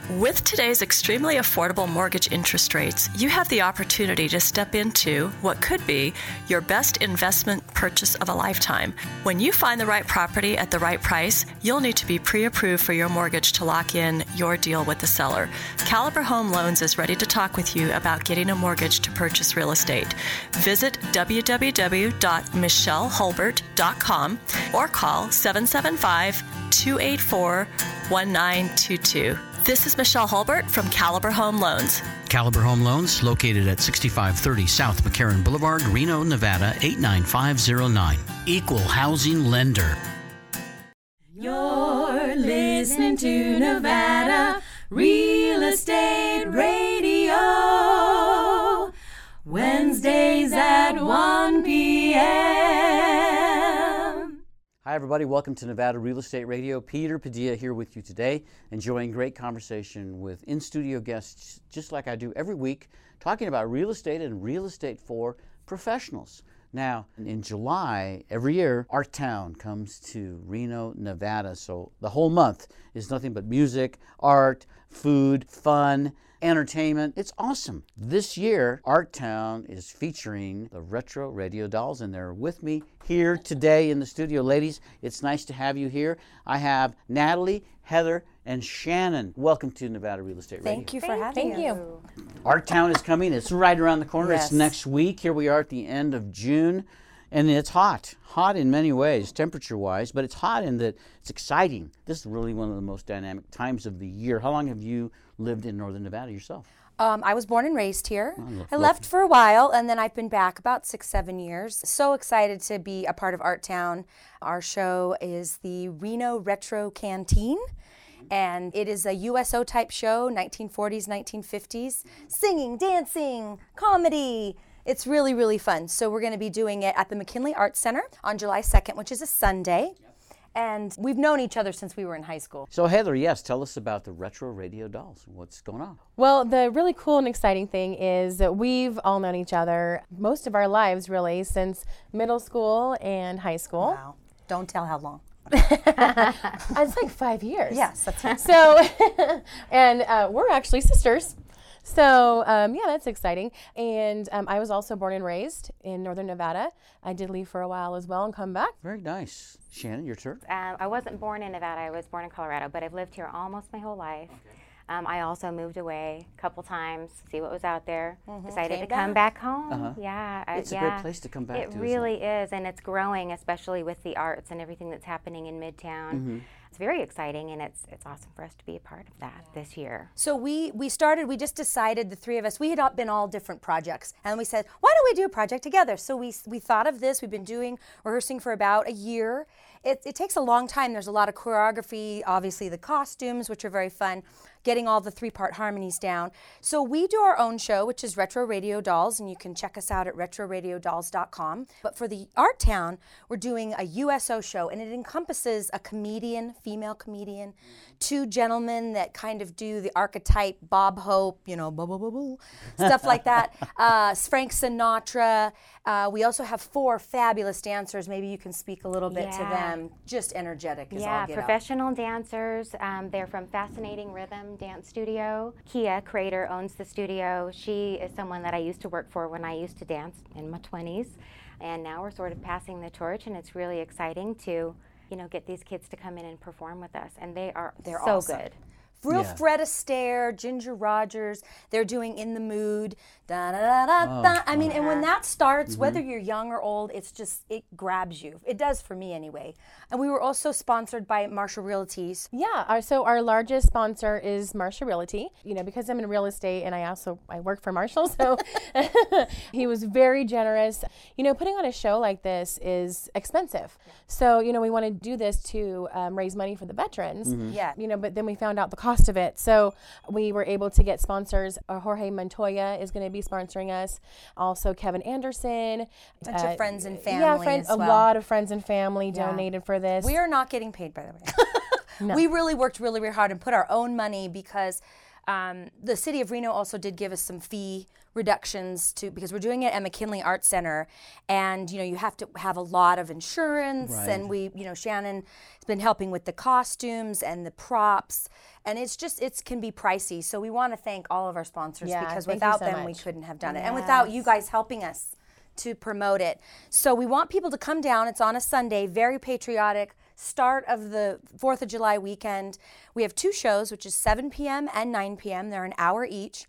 Speaker 7: With today's extremely affordable mortgage interest rates, you have the opportunity to step into what could be your best investment purchase of a lifetime. When you find the right property at the right price, you'll need to be pre approved for your mortgage to lock in your deal with the seller. Caliber Home Loans is ready to talk with you about getting a mortgage to purchase real estate. Visit www.michellehulbert.com or call 775 284 1922. This is Michelle Hulbert from Caliber Home Loans.
Speaker 3: Caliber Home Loans, located at 6530 South McCarran Boulevard, Reno, Nevada 89509. Equal housing lender.
Speaker 8: You're listening to Nevada Real Estate Radio. Wednesdays at 1 p.m.
Speaker 3: Hi, everybody. Welcome to Nevada Real Estate Radio. Peter Padilla here with you today, enjoying great conversation with in studio guests, just like I do every week, talking about real estate and real estate for professionals. Now, in July, every year, Art Town comes to Reno, Nevada. So the whole month is nothing but music, art, food, fun, entertainment. It's awesome. This year, Art Town is featuring the Retro Radio Dolls, and they're with me here today in the studio. Ladies, it's nice to have you here. I have Natalie, Heather, and Shannon. Welcome to Nevada Real Estate Radio.
Speaker 9: Thank you for having
Speaker 10: Thank
Speaker 9: us.
Speaker 10: you.
Speaker 3: Art Town is coming. It's right around the corner.
Speaker 9: Yes.
Speaker 3: It's next week. Here we are at the end of June. And it's hot, hot in many ways, temperature wise, but it's hot in that it's exciting. This is really one of the most dynamic times of the year. How long have you lived in Northern Nevada yourself?
Speaker 9: Um, I was born and raised here. I left for a while and then I've been back about six, seven years. So excited to be a part of Art Town. Our show is the Reno Retro Canteen. And it is a USO type show, 1940s, 1950s, singing, dancing, comedy. It's really, really fun. So, we're going to be doing it at the McKinley Arts Center on July 2nd, which is a Sunday. And we've known each other since we were in high school.
Speaker 3: So, Heather, yes, tell us about the retro radio dolls. What's going on?
Speaker 10: Well, the really cool and exciting thing is that we've all known each other most of our lives, really, since middle school and high school.
Speaker 9: Wow. Don't tell how long.
Speaker 10: it's like five years.
Speaker 9: Yes, that's right.
Speaker 10: So, and uh, we're actually sisters. So, um, yeah, that's exciting. And um, I was also born and raised in Northern Nevada. I did leave for a while as well and come back.
Speaker 3: Very nice. Shannon, your turn.
Speaker 11: Um, I wasn't born in Nevada. I was born in Colorado, but I've lived here almost my whole life. Um, I also moved away a couple times, see what was out there. Decided
Speaker 9: Came
Speaker 11: to come
Speaker 9: back.
Speaker 11: back home.
Speaker 3: Uh-huh.
Speaker 11: Yeah, I-
Speaker 3: It's a
Speaker 11: yeah.
Speaker 3: great place to come back
Speaker 11: It
Speaker 3: to, isn't it?
Speaker 11: really is, and it's growing, especially with the arts and everything that's happening in Midtown.
Speaker 3: Mm-hmm.
Speaker 11: It's very exciting, and it's it's awesome for us to be a part of that this year.
Speaker 9: So we we started. We just decided the three of us. We had all been all different projects, and we said, why don't we do a project together? So we we thought of this. We've been doing rehearsing for about a year. It, it takes a long time. There's a lot of choreography. Obviously, the costumes, which are very fun. Getting all the three part harmonies down. So we do our own show, which is Retro Radio Dolls, and you can check us out at retroradiodolls.com. But for the Art Town, we're doing a USO show, and it encompasses a comedian, female comedian, two gentlemen that kind of do the archetype Bob Hope, you know, blah, blah, blah, blah, stuff like that. Uh, Frank Sinatra. Uh, we also have four fabulous dancers. Maybe you can speak a little bit to them. Just energetic as
Speaker 11: yeah,
Speaker 9: all get out.
Speaker 11: professional dancers. Um, they're from Fascinating Rhythm Dance Studio. Kia Crater owns the studio. She is someone that I used to work for when I used to dance in my 20s. And now we're sort of passing the torch, and it's really exciting to, you know, get these kids to come in and perform with us. And they are
Speaker 9: They're
Speaker 11: so
Speaker 9: awesome.
Speaker 11: good.
Speaker 9: Real
Speaker 3: Yeah.
Speaker 9: Fred Astaire, Ginger Rogers. They're doing "In the Mood." Da, da, da, da. I mean, and when that starts, whether you're young or old, it's just it grabs you. It does for me anyway. And we were also sponsored by Marshall Realties.
Speaker 10: Yeah, our, so our largest sponsor is Marshall Realty. You know, because I'm in real estate and I also I work for Marshall, so he was very generous. You know, putting on a show like this is expensive. So you know, we want to do this to um, raise money for the veterans.
Speaker 9: Yeah.
Speaker 10: You know, but then we found out the cost of it, so we were able to get sponsors. Uh, Jorge Montoya is going to be sponsoring us. Also, Kevin Anderson.
Speaker 9: Bunch of friends and family.
Speaker 10: Yeah, friends,
Speaker 9: as
Speaker 10: a lot of friends and family donated for this.
Speaker 9: We are not getting paid, by the way. We really worked really, really hard and put our own money because um, the city of Reno also did give us some fee reductions to because we're doing it at McKinley Art Center, and you know you have to have a lot of insurance, and we, you know, Shannon has been helping with the costumes and the props, and it's just it can be pricey. So we want to thank all of our sponsors
Speaker 10: Yeah,
Speaker 9: because without
Speaker 10: so
Speaker 9: them we couldn't have done it, and without you guys helping us to promote it. So we want people to come down. It's on a Sunday, very patriotic. Start of the 4th of July weekend. We have two shows, which is 7 p.m. and 9 p.m. They're an hour each.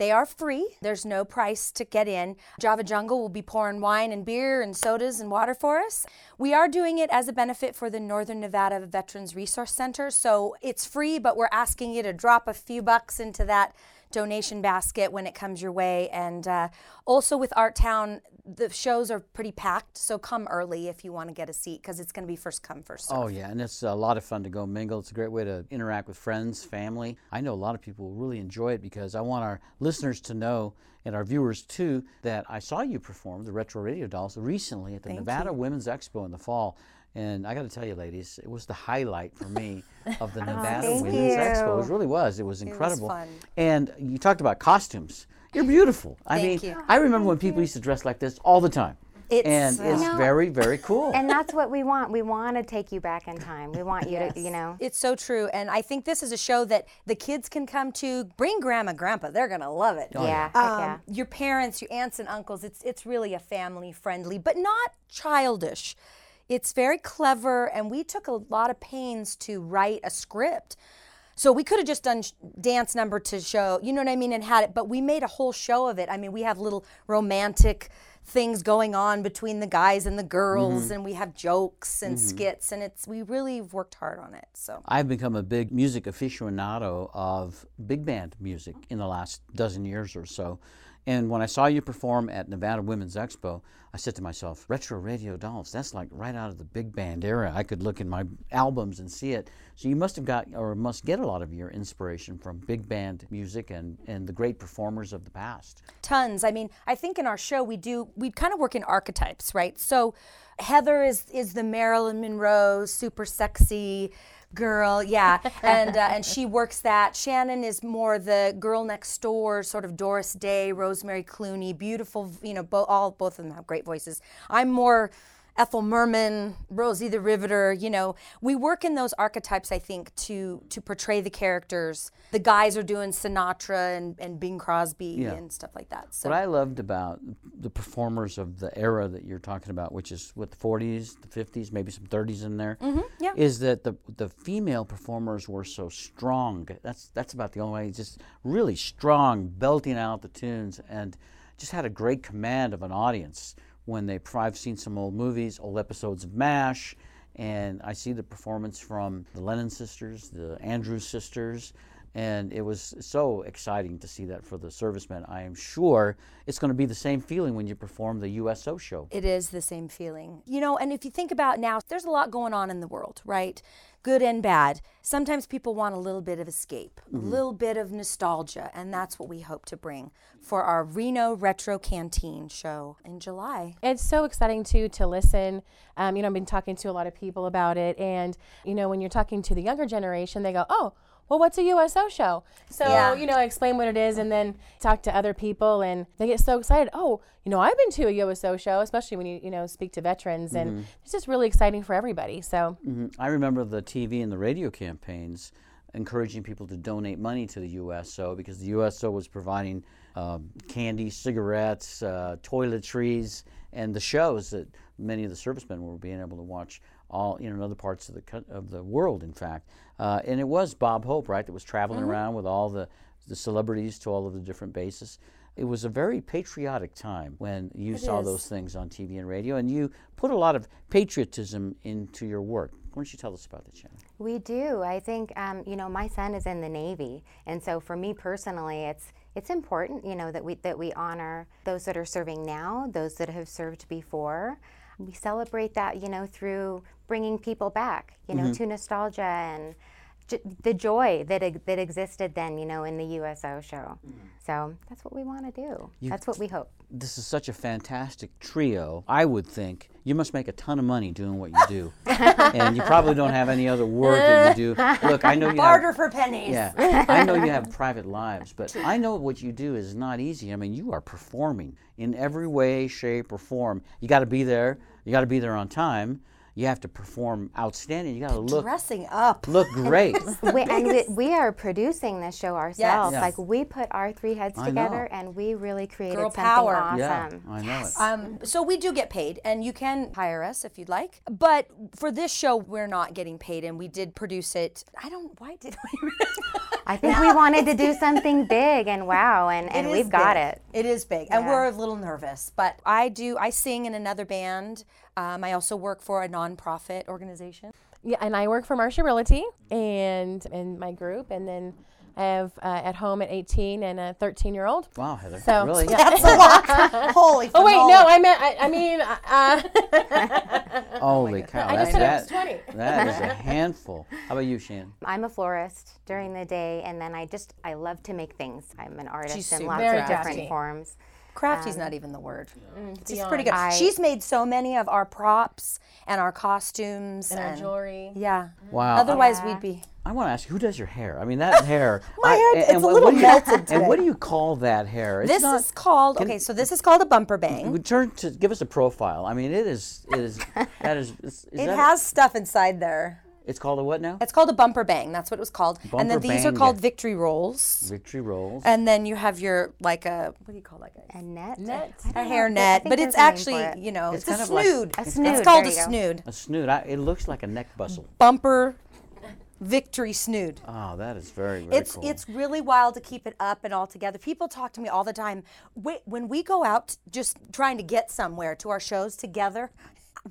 Speaker 9: They are free. There's no price to get in. Java Jungle will be pouring wine and beer and sodas and water for us. We are doing it as a benefit for the Northern Nevada Veterans Resource Center. So it's free, but we're asking you to drop a few bucks into that donation basket when it comes your way. And uh, also with Art Town, the shows are pretty packed. So come early if you want to get a seat because it's going to be first come, first serve.
Speaker 3: Oh yeah, and it's a lot of fun to go mingle. It's a great way to interact with friends, family. I know a lot of people will really enjoy it because I want our listeners to know and our viewers too that I saw you perform the Retro Radio Dolls recently at the Nevada Women's Expo in the fall. And I got to tell you, ladies, it was the highlight for me of the Nevada
Speaker 11: thank
Speaker 3: Women's Expo. It really was. It was incredible.
Speaker 9: It fun.
Speaker 3: And you talked about costumes. You're beautiful. I
Speaker 9: Thank
Speaker 3: mean,
Speaker 9: you.
Speaker 3: I remember when people used to dress like this all the time.
Speaker 9: It's,
Speaker 3: and it's
Speaker 11: know,
Speaker 3: very, very cool.
Speaker 11: And that's what we want. We want to take you back in time. We want you to, you know.
Speaker 9: It's so true. And I think this is a show that the kids can come to. Bring grandma, grandpa. They're going to love it.
Speaker 11: yeah, heck
Speaker 9: Um,
Speaker 11: yeah.
Speaker 9: Your parents, your aunts and uncles. It's it's really a family friendly, but not childish. It's very clever, and we took a lot of pains to write a script. So we could have just done dance number to show, you know what I mean, and had it, but we made a whole show of it. I mean, we have little romantic things going on between the guys and the girls,
Speaker 3: Mhm.
Speaker 9: and we have jokes and
Speaker 3: Mhm.
Speaker 9: skits, and it's we really worked hard on it. So
Speaker 3: I've become a big music aficionado of big band music in the last dozen years or so. And when I saw you perform at Nevada Women's Expo, I said to myself, retro radio dolls, that's like right out of the big band era. I could look in my albums and see it. So you must have got or must get a lot of your inspiration from big band music and, and the great performers of the past.
Speaker 9: tons. I mean, I think in our show we do we kind of work in archetypes, right? So Heather is is the Marilyn Monroe, super sexy girl, yeah, and uh, and she works that. Shannon is more the girl next door, sort of Doris Day, Rosemary Clooney, beautiful. You know, bo- all both of them have great voices. I'm more. Ethel Merman, Rosie the Riveter, you know, we work in those archetypes, I think, to to portray the characters. The guys are doing Sinatra and, and Bing Crosby
Speaker 3: Yeah.
Speaker 9: and stuff like that. So
Speaker 3: What I loved about the performers of the era that you're talking about, which is what the 40s, the 50s, maybe some 30s in there,
Speaker 9: Mhm, yeah.
Speaker 3: is that the the female performers were so strong. That's that's about the only way. Just really strong, belting out the tunes, and just had a great command of an audience. When they, I've seen some old movies, old episodes of MASH, and I see the performance from the Lennon sisters, the Andrews sisters, and it was so exciting to see that for the servicemen. I am sure it's going to be the same feeling when you perform the USO show.
Speaker 9: It is the same feeling. You know, and if you think about now, there's a lot going on in the world, right? Good and bad. Sometimes people want a little bit of escape,
Speaker 3: Mhm.
Speaker 9: a little bit of nostalgia, and that's what we hope to bring for our Reno Retro Canteen show in July.
Speaker 10: It's so exciting too to listen. Um, you know, I've been talking to a lot of people about it, and you know, when you're talking to the younger generation, they go, "Oh, well, what's a USO show?" So
Speaker 9: Yeah.
Speaker 10: you know, explain what it is, and then talk to other people, and they get so excited. Oh, you know, I've been to a USO show, especially when you you know speak to veterans, and it's just really exciting for everybody. So
Speaker 3: hmm I remember the TV and the radio campaigns encouraging people to donate money to the USO because the USO was providing um, candy, cigarettes, uh, toiletries, and the shows that many of the servicemen were being able to watch all you know in other parts of the of the world. In fact, uh, and it was Bob Hope, right, that was traveling
Speaker 9: Mhm.
Speaker 3: around with all the the celebrities to all of the different bases. It was a very patriotic time when you
Speaker 11: It
Speaker 3: saw
Speaker 11: is.
Speaker 3: those things on TV and radio, and you put a lot of patriotism into your work. Why don't you tell us about that, Shannon?
Speaker 11: We do. I think um, you know my son is in the Navy, and so for me personally, it's it's important you know that we that we honor those that are serving now, those that have served before. We celebrate that you know through bringing people back, you know,
Speaker 3: Mhm.
Speaker 11: to nostalgia and j- the joy that ex- that existed then, you know, in the USO show. So that's what we want to do.
Speaker 3: You-
Speaker 11: that's what we hope.
Speaker 3: This is such a fantastic trio. I would think you must make a ton of money doing what you do, and you probably don't have any other work that you do. Look, I know you
Speaker 9: Barter
Speaker 3: have,
Speaker 9: for pennies.
Speaker 3: Yeah, I know you have private lives, but I know what you do is not easy. I mean, you are performing in every way, shape, or form. You got to be there. You got to be there on time. You have to perform outstanding. You got to look
Speaker 9: Dressing up.
Speaker 3: look great.
Speaker 11: we, and we, we are producing this show ourselves.
Speaker 3: Yes.
Speaker 11: Like we put our three heads together, and we really created
Speaker 9: Girl
Speaker 11: something
Speaker 9: power.
Speaker 11: awesome.
Speaker 3: Yeah, I know it.
Speaker 9: Um, so we do get paid, and you can hire us if you'd like. But for this show, we're not getting paid, and we did produce it. I don't. Why did we?
Speaker 11: I think we wanted to do something big and wow, and, and we've got
Speaker 9: big.
Speaker 11: it.
Speaker 9: It is big, and we're a little nervous. But I do. I sing in another band. Um, I also work for a nonprofit organization.
Speaker 10: Yeah, and I work for Marshall Realty and in my group, and then I have uh, at home at 18 and a 13 year old.
Speaker 3: Wow, Heather.
Speaker 10: So
Speaker 3: really?
Speaker 10: yeah.
Speaker 9: That's a lot. Holy.
Speaker 10: Oh wait,
Speaker 9: fanola.
Speaker 10: no, I meant I, I mean. Uh,
Speaker 3: Holy cow!
Speaker 10: I
Speaker 3: that,
Speaker 10: just said
Speaker 3: that-
Speaker 10: 20.
Speaker 3: that is a handful. How about you, Shannon?
Speaker 11: I'm a florist during the day, and then I just I love to make things. I'm an artist
Speaker 9: She's
Speaker 11: in lots of different forms.
Speaker 9: Crafty's
Speaker 11: Um,
Speaker 9: not even the word.
Speaker 10: Mm,
Speaker 9: She's
Speaker 10: beyond.
Speaker 9: pretty good.
Speaker 11: I-
Speaker 9: She's made so many of our props and our costumes
Speaker 10: and our jewelry.
Speaker 9: Yeah.
Speaker 3: Wow.
Speaker 9: Otherwise,
Speaker 11: Yeah.
Speaker 9: we'd be.
Speaker 3: I want to ask you, who does your hair? I mean, that hair.
Speaker 9: My
Speaker 3: I-
Speaker 9: hair-
Speaker 3: and-
Speaker 9: it's
Speaker 3: and
Speaker 9: a
Speaker 3: what-
Speaker 9: little
Speaker 3: what do you-
Speaker 9: melted
Speaker 3: And what do you call that hair? It's
Speaker 9: this
Speaker 3: not-
Speaker 9: is called.
Speaker 3: can-
Speaker 9: okay, so this is called a bumper bang.
Speaker 3: Would turn to give us a profile. I mean, it is. It is. That is. is, is
Speaker 9: It
Speaker 3: that
Speaker 9: has stuff inside there.
Speaker 3: It's called a what now?
Speaker 9: It's called a bumper bang. That's what it was called. and then these are called victory rolls.
Speaker 3: Victory rolls.
Speaker 9: And then you have your like a what do you call that guy?
Speaker 11: A net.
Speaker 10: Net.
Speaker 9: A
Speaker 11: don't know
Speaker 9: hair net, but it's
Speaker 11: a name for
Speaker 9: actually
Speaker 11: it.
Speaker 9: you know
Speaker 3: It's
Speaker 9: it's,
Speaker 3: kind
Speaker 9: a
Speaker 3: of like-
Speaker 9: snood.
Speaker 11: A
Speaker 9: It's called a
Speaker 11: you go.
Speaker 9: snood.
Speaker 3: a snood. I, it looks like a neck bustle.
Speaker 9: Bumper Victory Snood.
Speaker 3: Oh, that is very, very
Speaker 9: It's
Speaker 3: cool.
Speaker 9: it's really wild to keep it up and all together. People talk to me all the time. Wait, when we go out just trying to get somewhere to our shows together,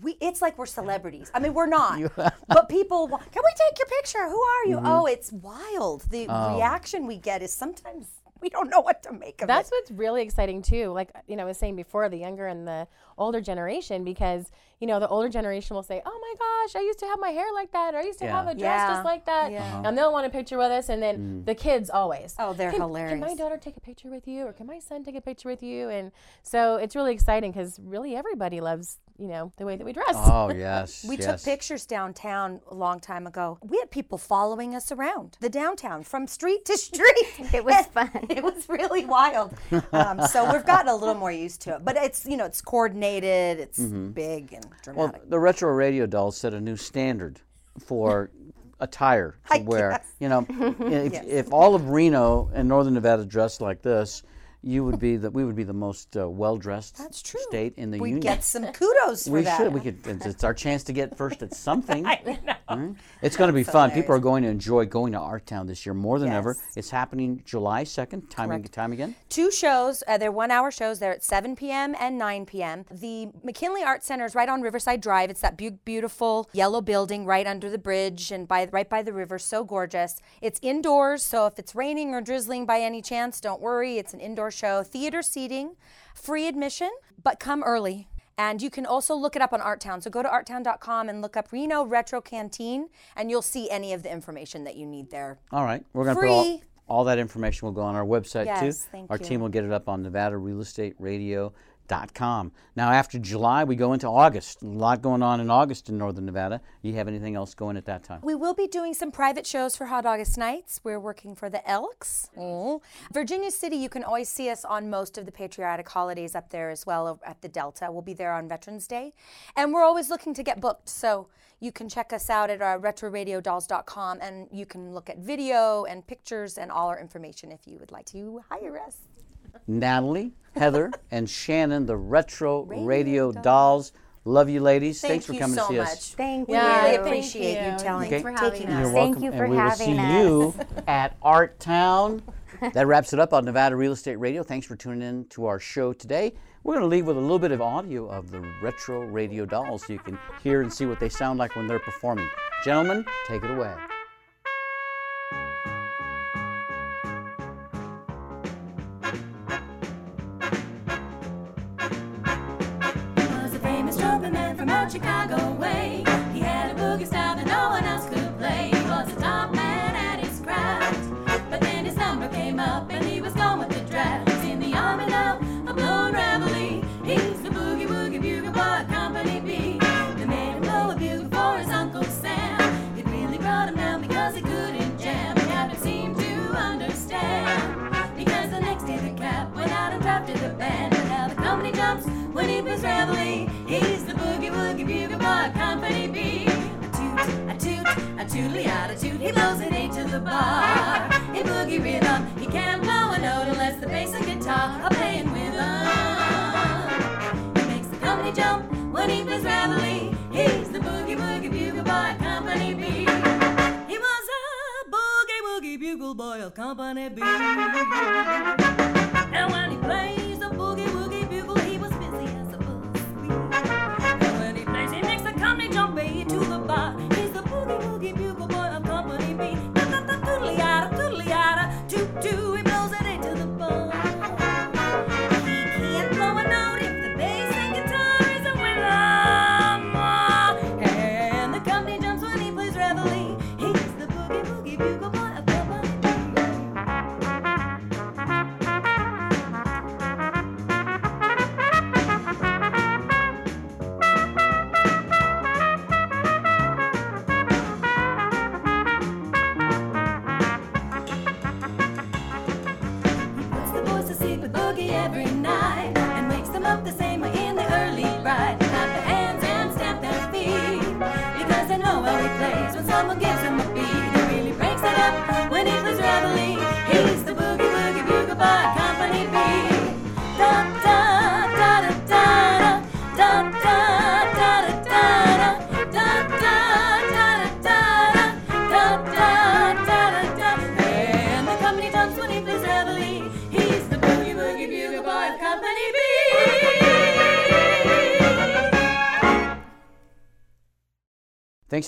Speaker 9: we it's like we're celebrities. I mean, we're not. but people, wa- can we take your picture? Who are you?
Speaker 3: Mm-hmm.
Speaker 9: Oh, it's wild. The
Speaker 3: Oh.
Speaker 9: reaction we get is sometimes we don't know what to make of
Speaker 10: That's
Speaker 9: it.
Speaker 10: That's what's really exciting too. Like you know, I was saying before, the younger and the older generation, because you know, the older generation will say, "Oh my gosh, I used to have my hair like that, or I used to
Speaker 3: Yeah.
Speaker 10: have a dress
Speaker 9: Yeah.
Speaker 10: just like that,"
Speaker 9: Yeah. Uh-huh.
Speaker 10: and they'll want a picture with us. And then
Speaker 3: Mm.
Speaker 10: the kids always,
Speaker 9: Oh, they're
Speaker 10: "Can- Can my daughter take a picture with you, or can my son take a picture with you? And so it's really exciting because really everybody loves you know the way that we dress.
Speaker 3: oh, yes.
Speaker 9: We
Speaker 3: yes.
Speaker 9: took pictures downtown a long time ago. We had people following us around the downtown from street to street.
Speaker 11: It was fun.
Speaker 9: it was really wild. Um, so we've gotten a little more used to it, but it's you know it's coordinated, it's big and
Speaker 3: Mm-hmm. Well,
Speaker 9: dramatic.
Speaker 3: the retro radio dolls set a new standard for attire to
Speaker 9: I
Speaker 3: wear.
Speaker 9: guess.
Speaker 3: You know, if, if all of Reno and Northern Nevada dressed like this, you would be the we would be the most uh, well dressed
Speaker 9: That's true.
Speaker 3: state in the
Speaker 9: we
Speaker 3: union.
Speaker 9: We get some kudos for
Speaker 3: we
Speaker 9: that.
Speaker 3: should. We could. It's, our chance to get first at something. Right? It's going to be fun. People are going to enjoy going to Art Town this year more than ever. It's happening July second. Time and time again.
Speaker 9: Two shows. Uh, they're one-hour shows. They're at 7 p.m. and 9 p.m. The McKinley Art Center is right on Riverside Drive. It's that bu- beautiful yellow building right under the bridge and by right by the river. So gorgeous. It's indoors, so if it's raining or drizzling by any chance, don't worry. It's an indoor show. Theater seating, free admission, but come early. And you can also look it up on Arttown. So go to artown.com and look up Reno Retro Canteen, and you'll see any of the information that you need there.
Speaker 3: All right, we're going to put all, all that information will go on our website
Speaker 9: Yes,
Speaker 3: too.
Speaker 9: thank
Speaker 3: our
Speaker 9: you.
Speaker 3: team will get it up on NevadaRealEstateRadio.com. Now, after July, we go into August. A lot going on in August in Northern Nevada. You have anything else going at that time?
Speaker 9: We will be doing some private shows for Hot August nights. We're working for the Elks. Oh. Virginia City, you can always see us on most of the patriotic holidays up there as well at the Delta. We'll be there on Veterans Day. And we're always looking to get booked. So you can check us out at uh, our retroradiodolls.com and you can look at video and pictures and all our information if you would like to hire us.
Speaker 3: Natalie, Heather, and Shannon, the Retro Radio, Dolls. Love you, ladies.
Speaker 9: Thank
Speaker 3: Thanks for
Speaker 9: you
Speaker 3: coming
Speaker 9: so
Speaker 3: to see
Speaker 9: much.
Speaker 3: us.
Speaker 11: Thank
Speaker 9: We
Speaker 11: you.
Speaker 9: really
Speaker 10: thank
Speaker 9: appreciate you,
Speaker 10: you.
Speaker 9: telling
Speaker 3: Okay.
Speaker 11: for having
Speaker 9: taking
Speaker 11: us.
Speaker 3: You're
Speaker 9: us.
Speaker 11: Thank
Speaker 3: welcome.
Speaker 11: you for
Speaker 3: and we will see
Speaker 11: us.
Speaker 3: you at Art Town. That wraps it up on Nevada Real Estate Radio. Thanks for tuning in to our show today. We're going to leave with a little bit of audio of the Retro Radio Dolls so you can hear and see what they sound like when they're performing. Gentlemen, take it away.
Speaker 8: Chicago way. He had a boogie style that no one else could play. He was a top man at his craft. But then his number came up and he was gone with the draft. He's in the army now, a blowing reveille. He's the boogie woogie bugle boy, Company B. They made him blow a bugle for his Uncle Sam. It really brought him down because he couldn't jam. The captain seemed to understand. Because the next day the cap went out and drafted the band. But now the company jumps when he plays reveille. He's boogie woogie bugle boy, Company B. A toot, a toot, a tootly attitude. He blows an eight to the bar. In boogie rhythm, he can't blow a note unless the bass and guitar are playing with him. He makes the company jump when he plays reveille. He's the boogie woogie bugle boy, Company B. He was a boogie woogie bugle boy of Company B. And when he plays he makes the company jump way to the bar. He's the boogie woogie bugle boy of Company B. Da da da toodly yada,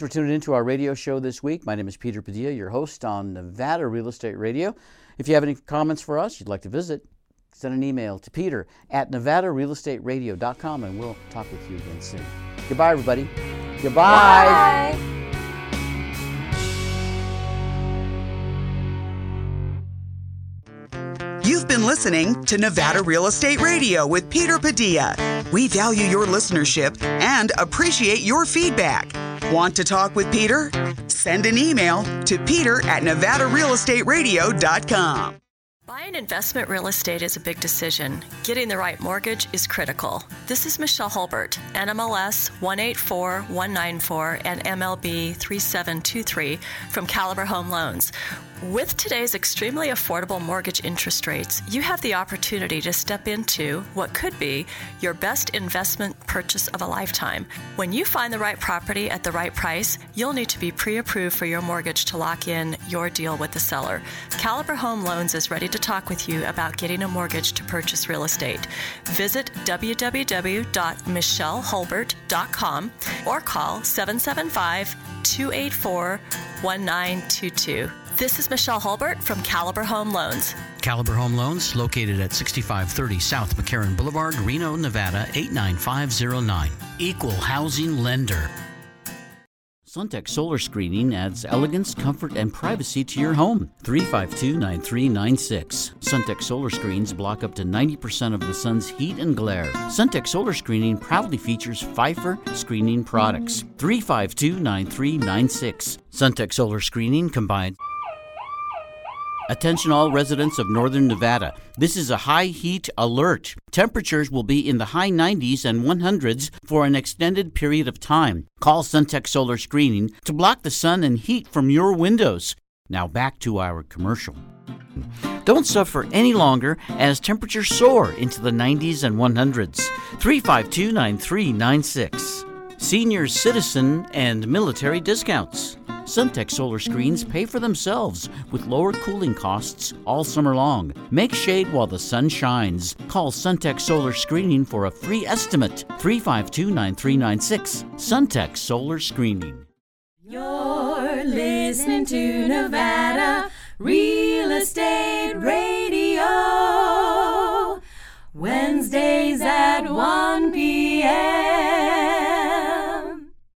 Speaker 3: for tuning into our radio show this week. My name is Peter Padilla, your host on Nevada Real Estate Radio. If you have any comments for us you'd like to visit, send an email to peter at nevadarealestateradio.com and we'll talk with you again soon. Goodbye, everybody. Goodbye.
Speaker 2: You've been listening to Nevada Real Estate Radio with Peter Padilla. We value your listenership and appreciate your feedback. Want to talk with Peter? Send an email to peter at nevadarealestateradio.com.
Speaker 7: Buying investment real estate is a big decision. Getting the right mortgage is critical. This is Michelle Hulbert, NMLS 184194 and MLB 3723 from Caliber Home Loans. With today's extremely affordable mortgage interest rates, you have the opportunity to step into what could be your best investment purchase of a lifetime. When you find the right property at the right price, you'll need to be pre approved for your mortgage to lock in your deal with the seller. Caliber Home Loans is ready to talk with you about getting a mortgage to purchase real estate. Visit www.michellehulbert.com or call 775 284 1922. This is Michelle Hulbert from Caliber Home Loans.
Speaker 12: Caliber Home Loans, located at 6530 South McCarran Boulevard, Reno, Nevada 89509. Equal housing lender.
Speaker 3: Suntech Solar Screening adds elegance, comfort, and privacy to your home. 352 9396. Suntech Solar Screens block up to 90% of the sun's heat and glare. Suntech Solar Screening proudly features Phifer screening products. 352 9396. Suntech Solar Screening combines. Attention all residents of northern Nevada. This is a high heat alert. Temperatures will be in the high 90s and 100s for an extended period of time. Call Suntech Solar Screening to block the sun and heat from your windows. Now back to our commercial. Don't suffer any longer as temperatures soar into the 90s and 100s. 352 9396. Senior citizen and military discounts. Suntech solar screens pay for themselves with lower cooling costs all summer long. Make shade while the sun shines. Call Suntech Solar Screening for a free estimate. 352 9396. Suntech Solar Screening.
Speaker 8: You're listening to Nevada Real Estate Radio. Wednesdays at 1 p.m.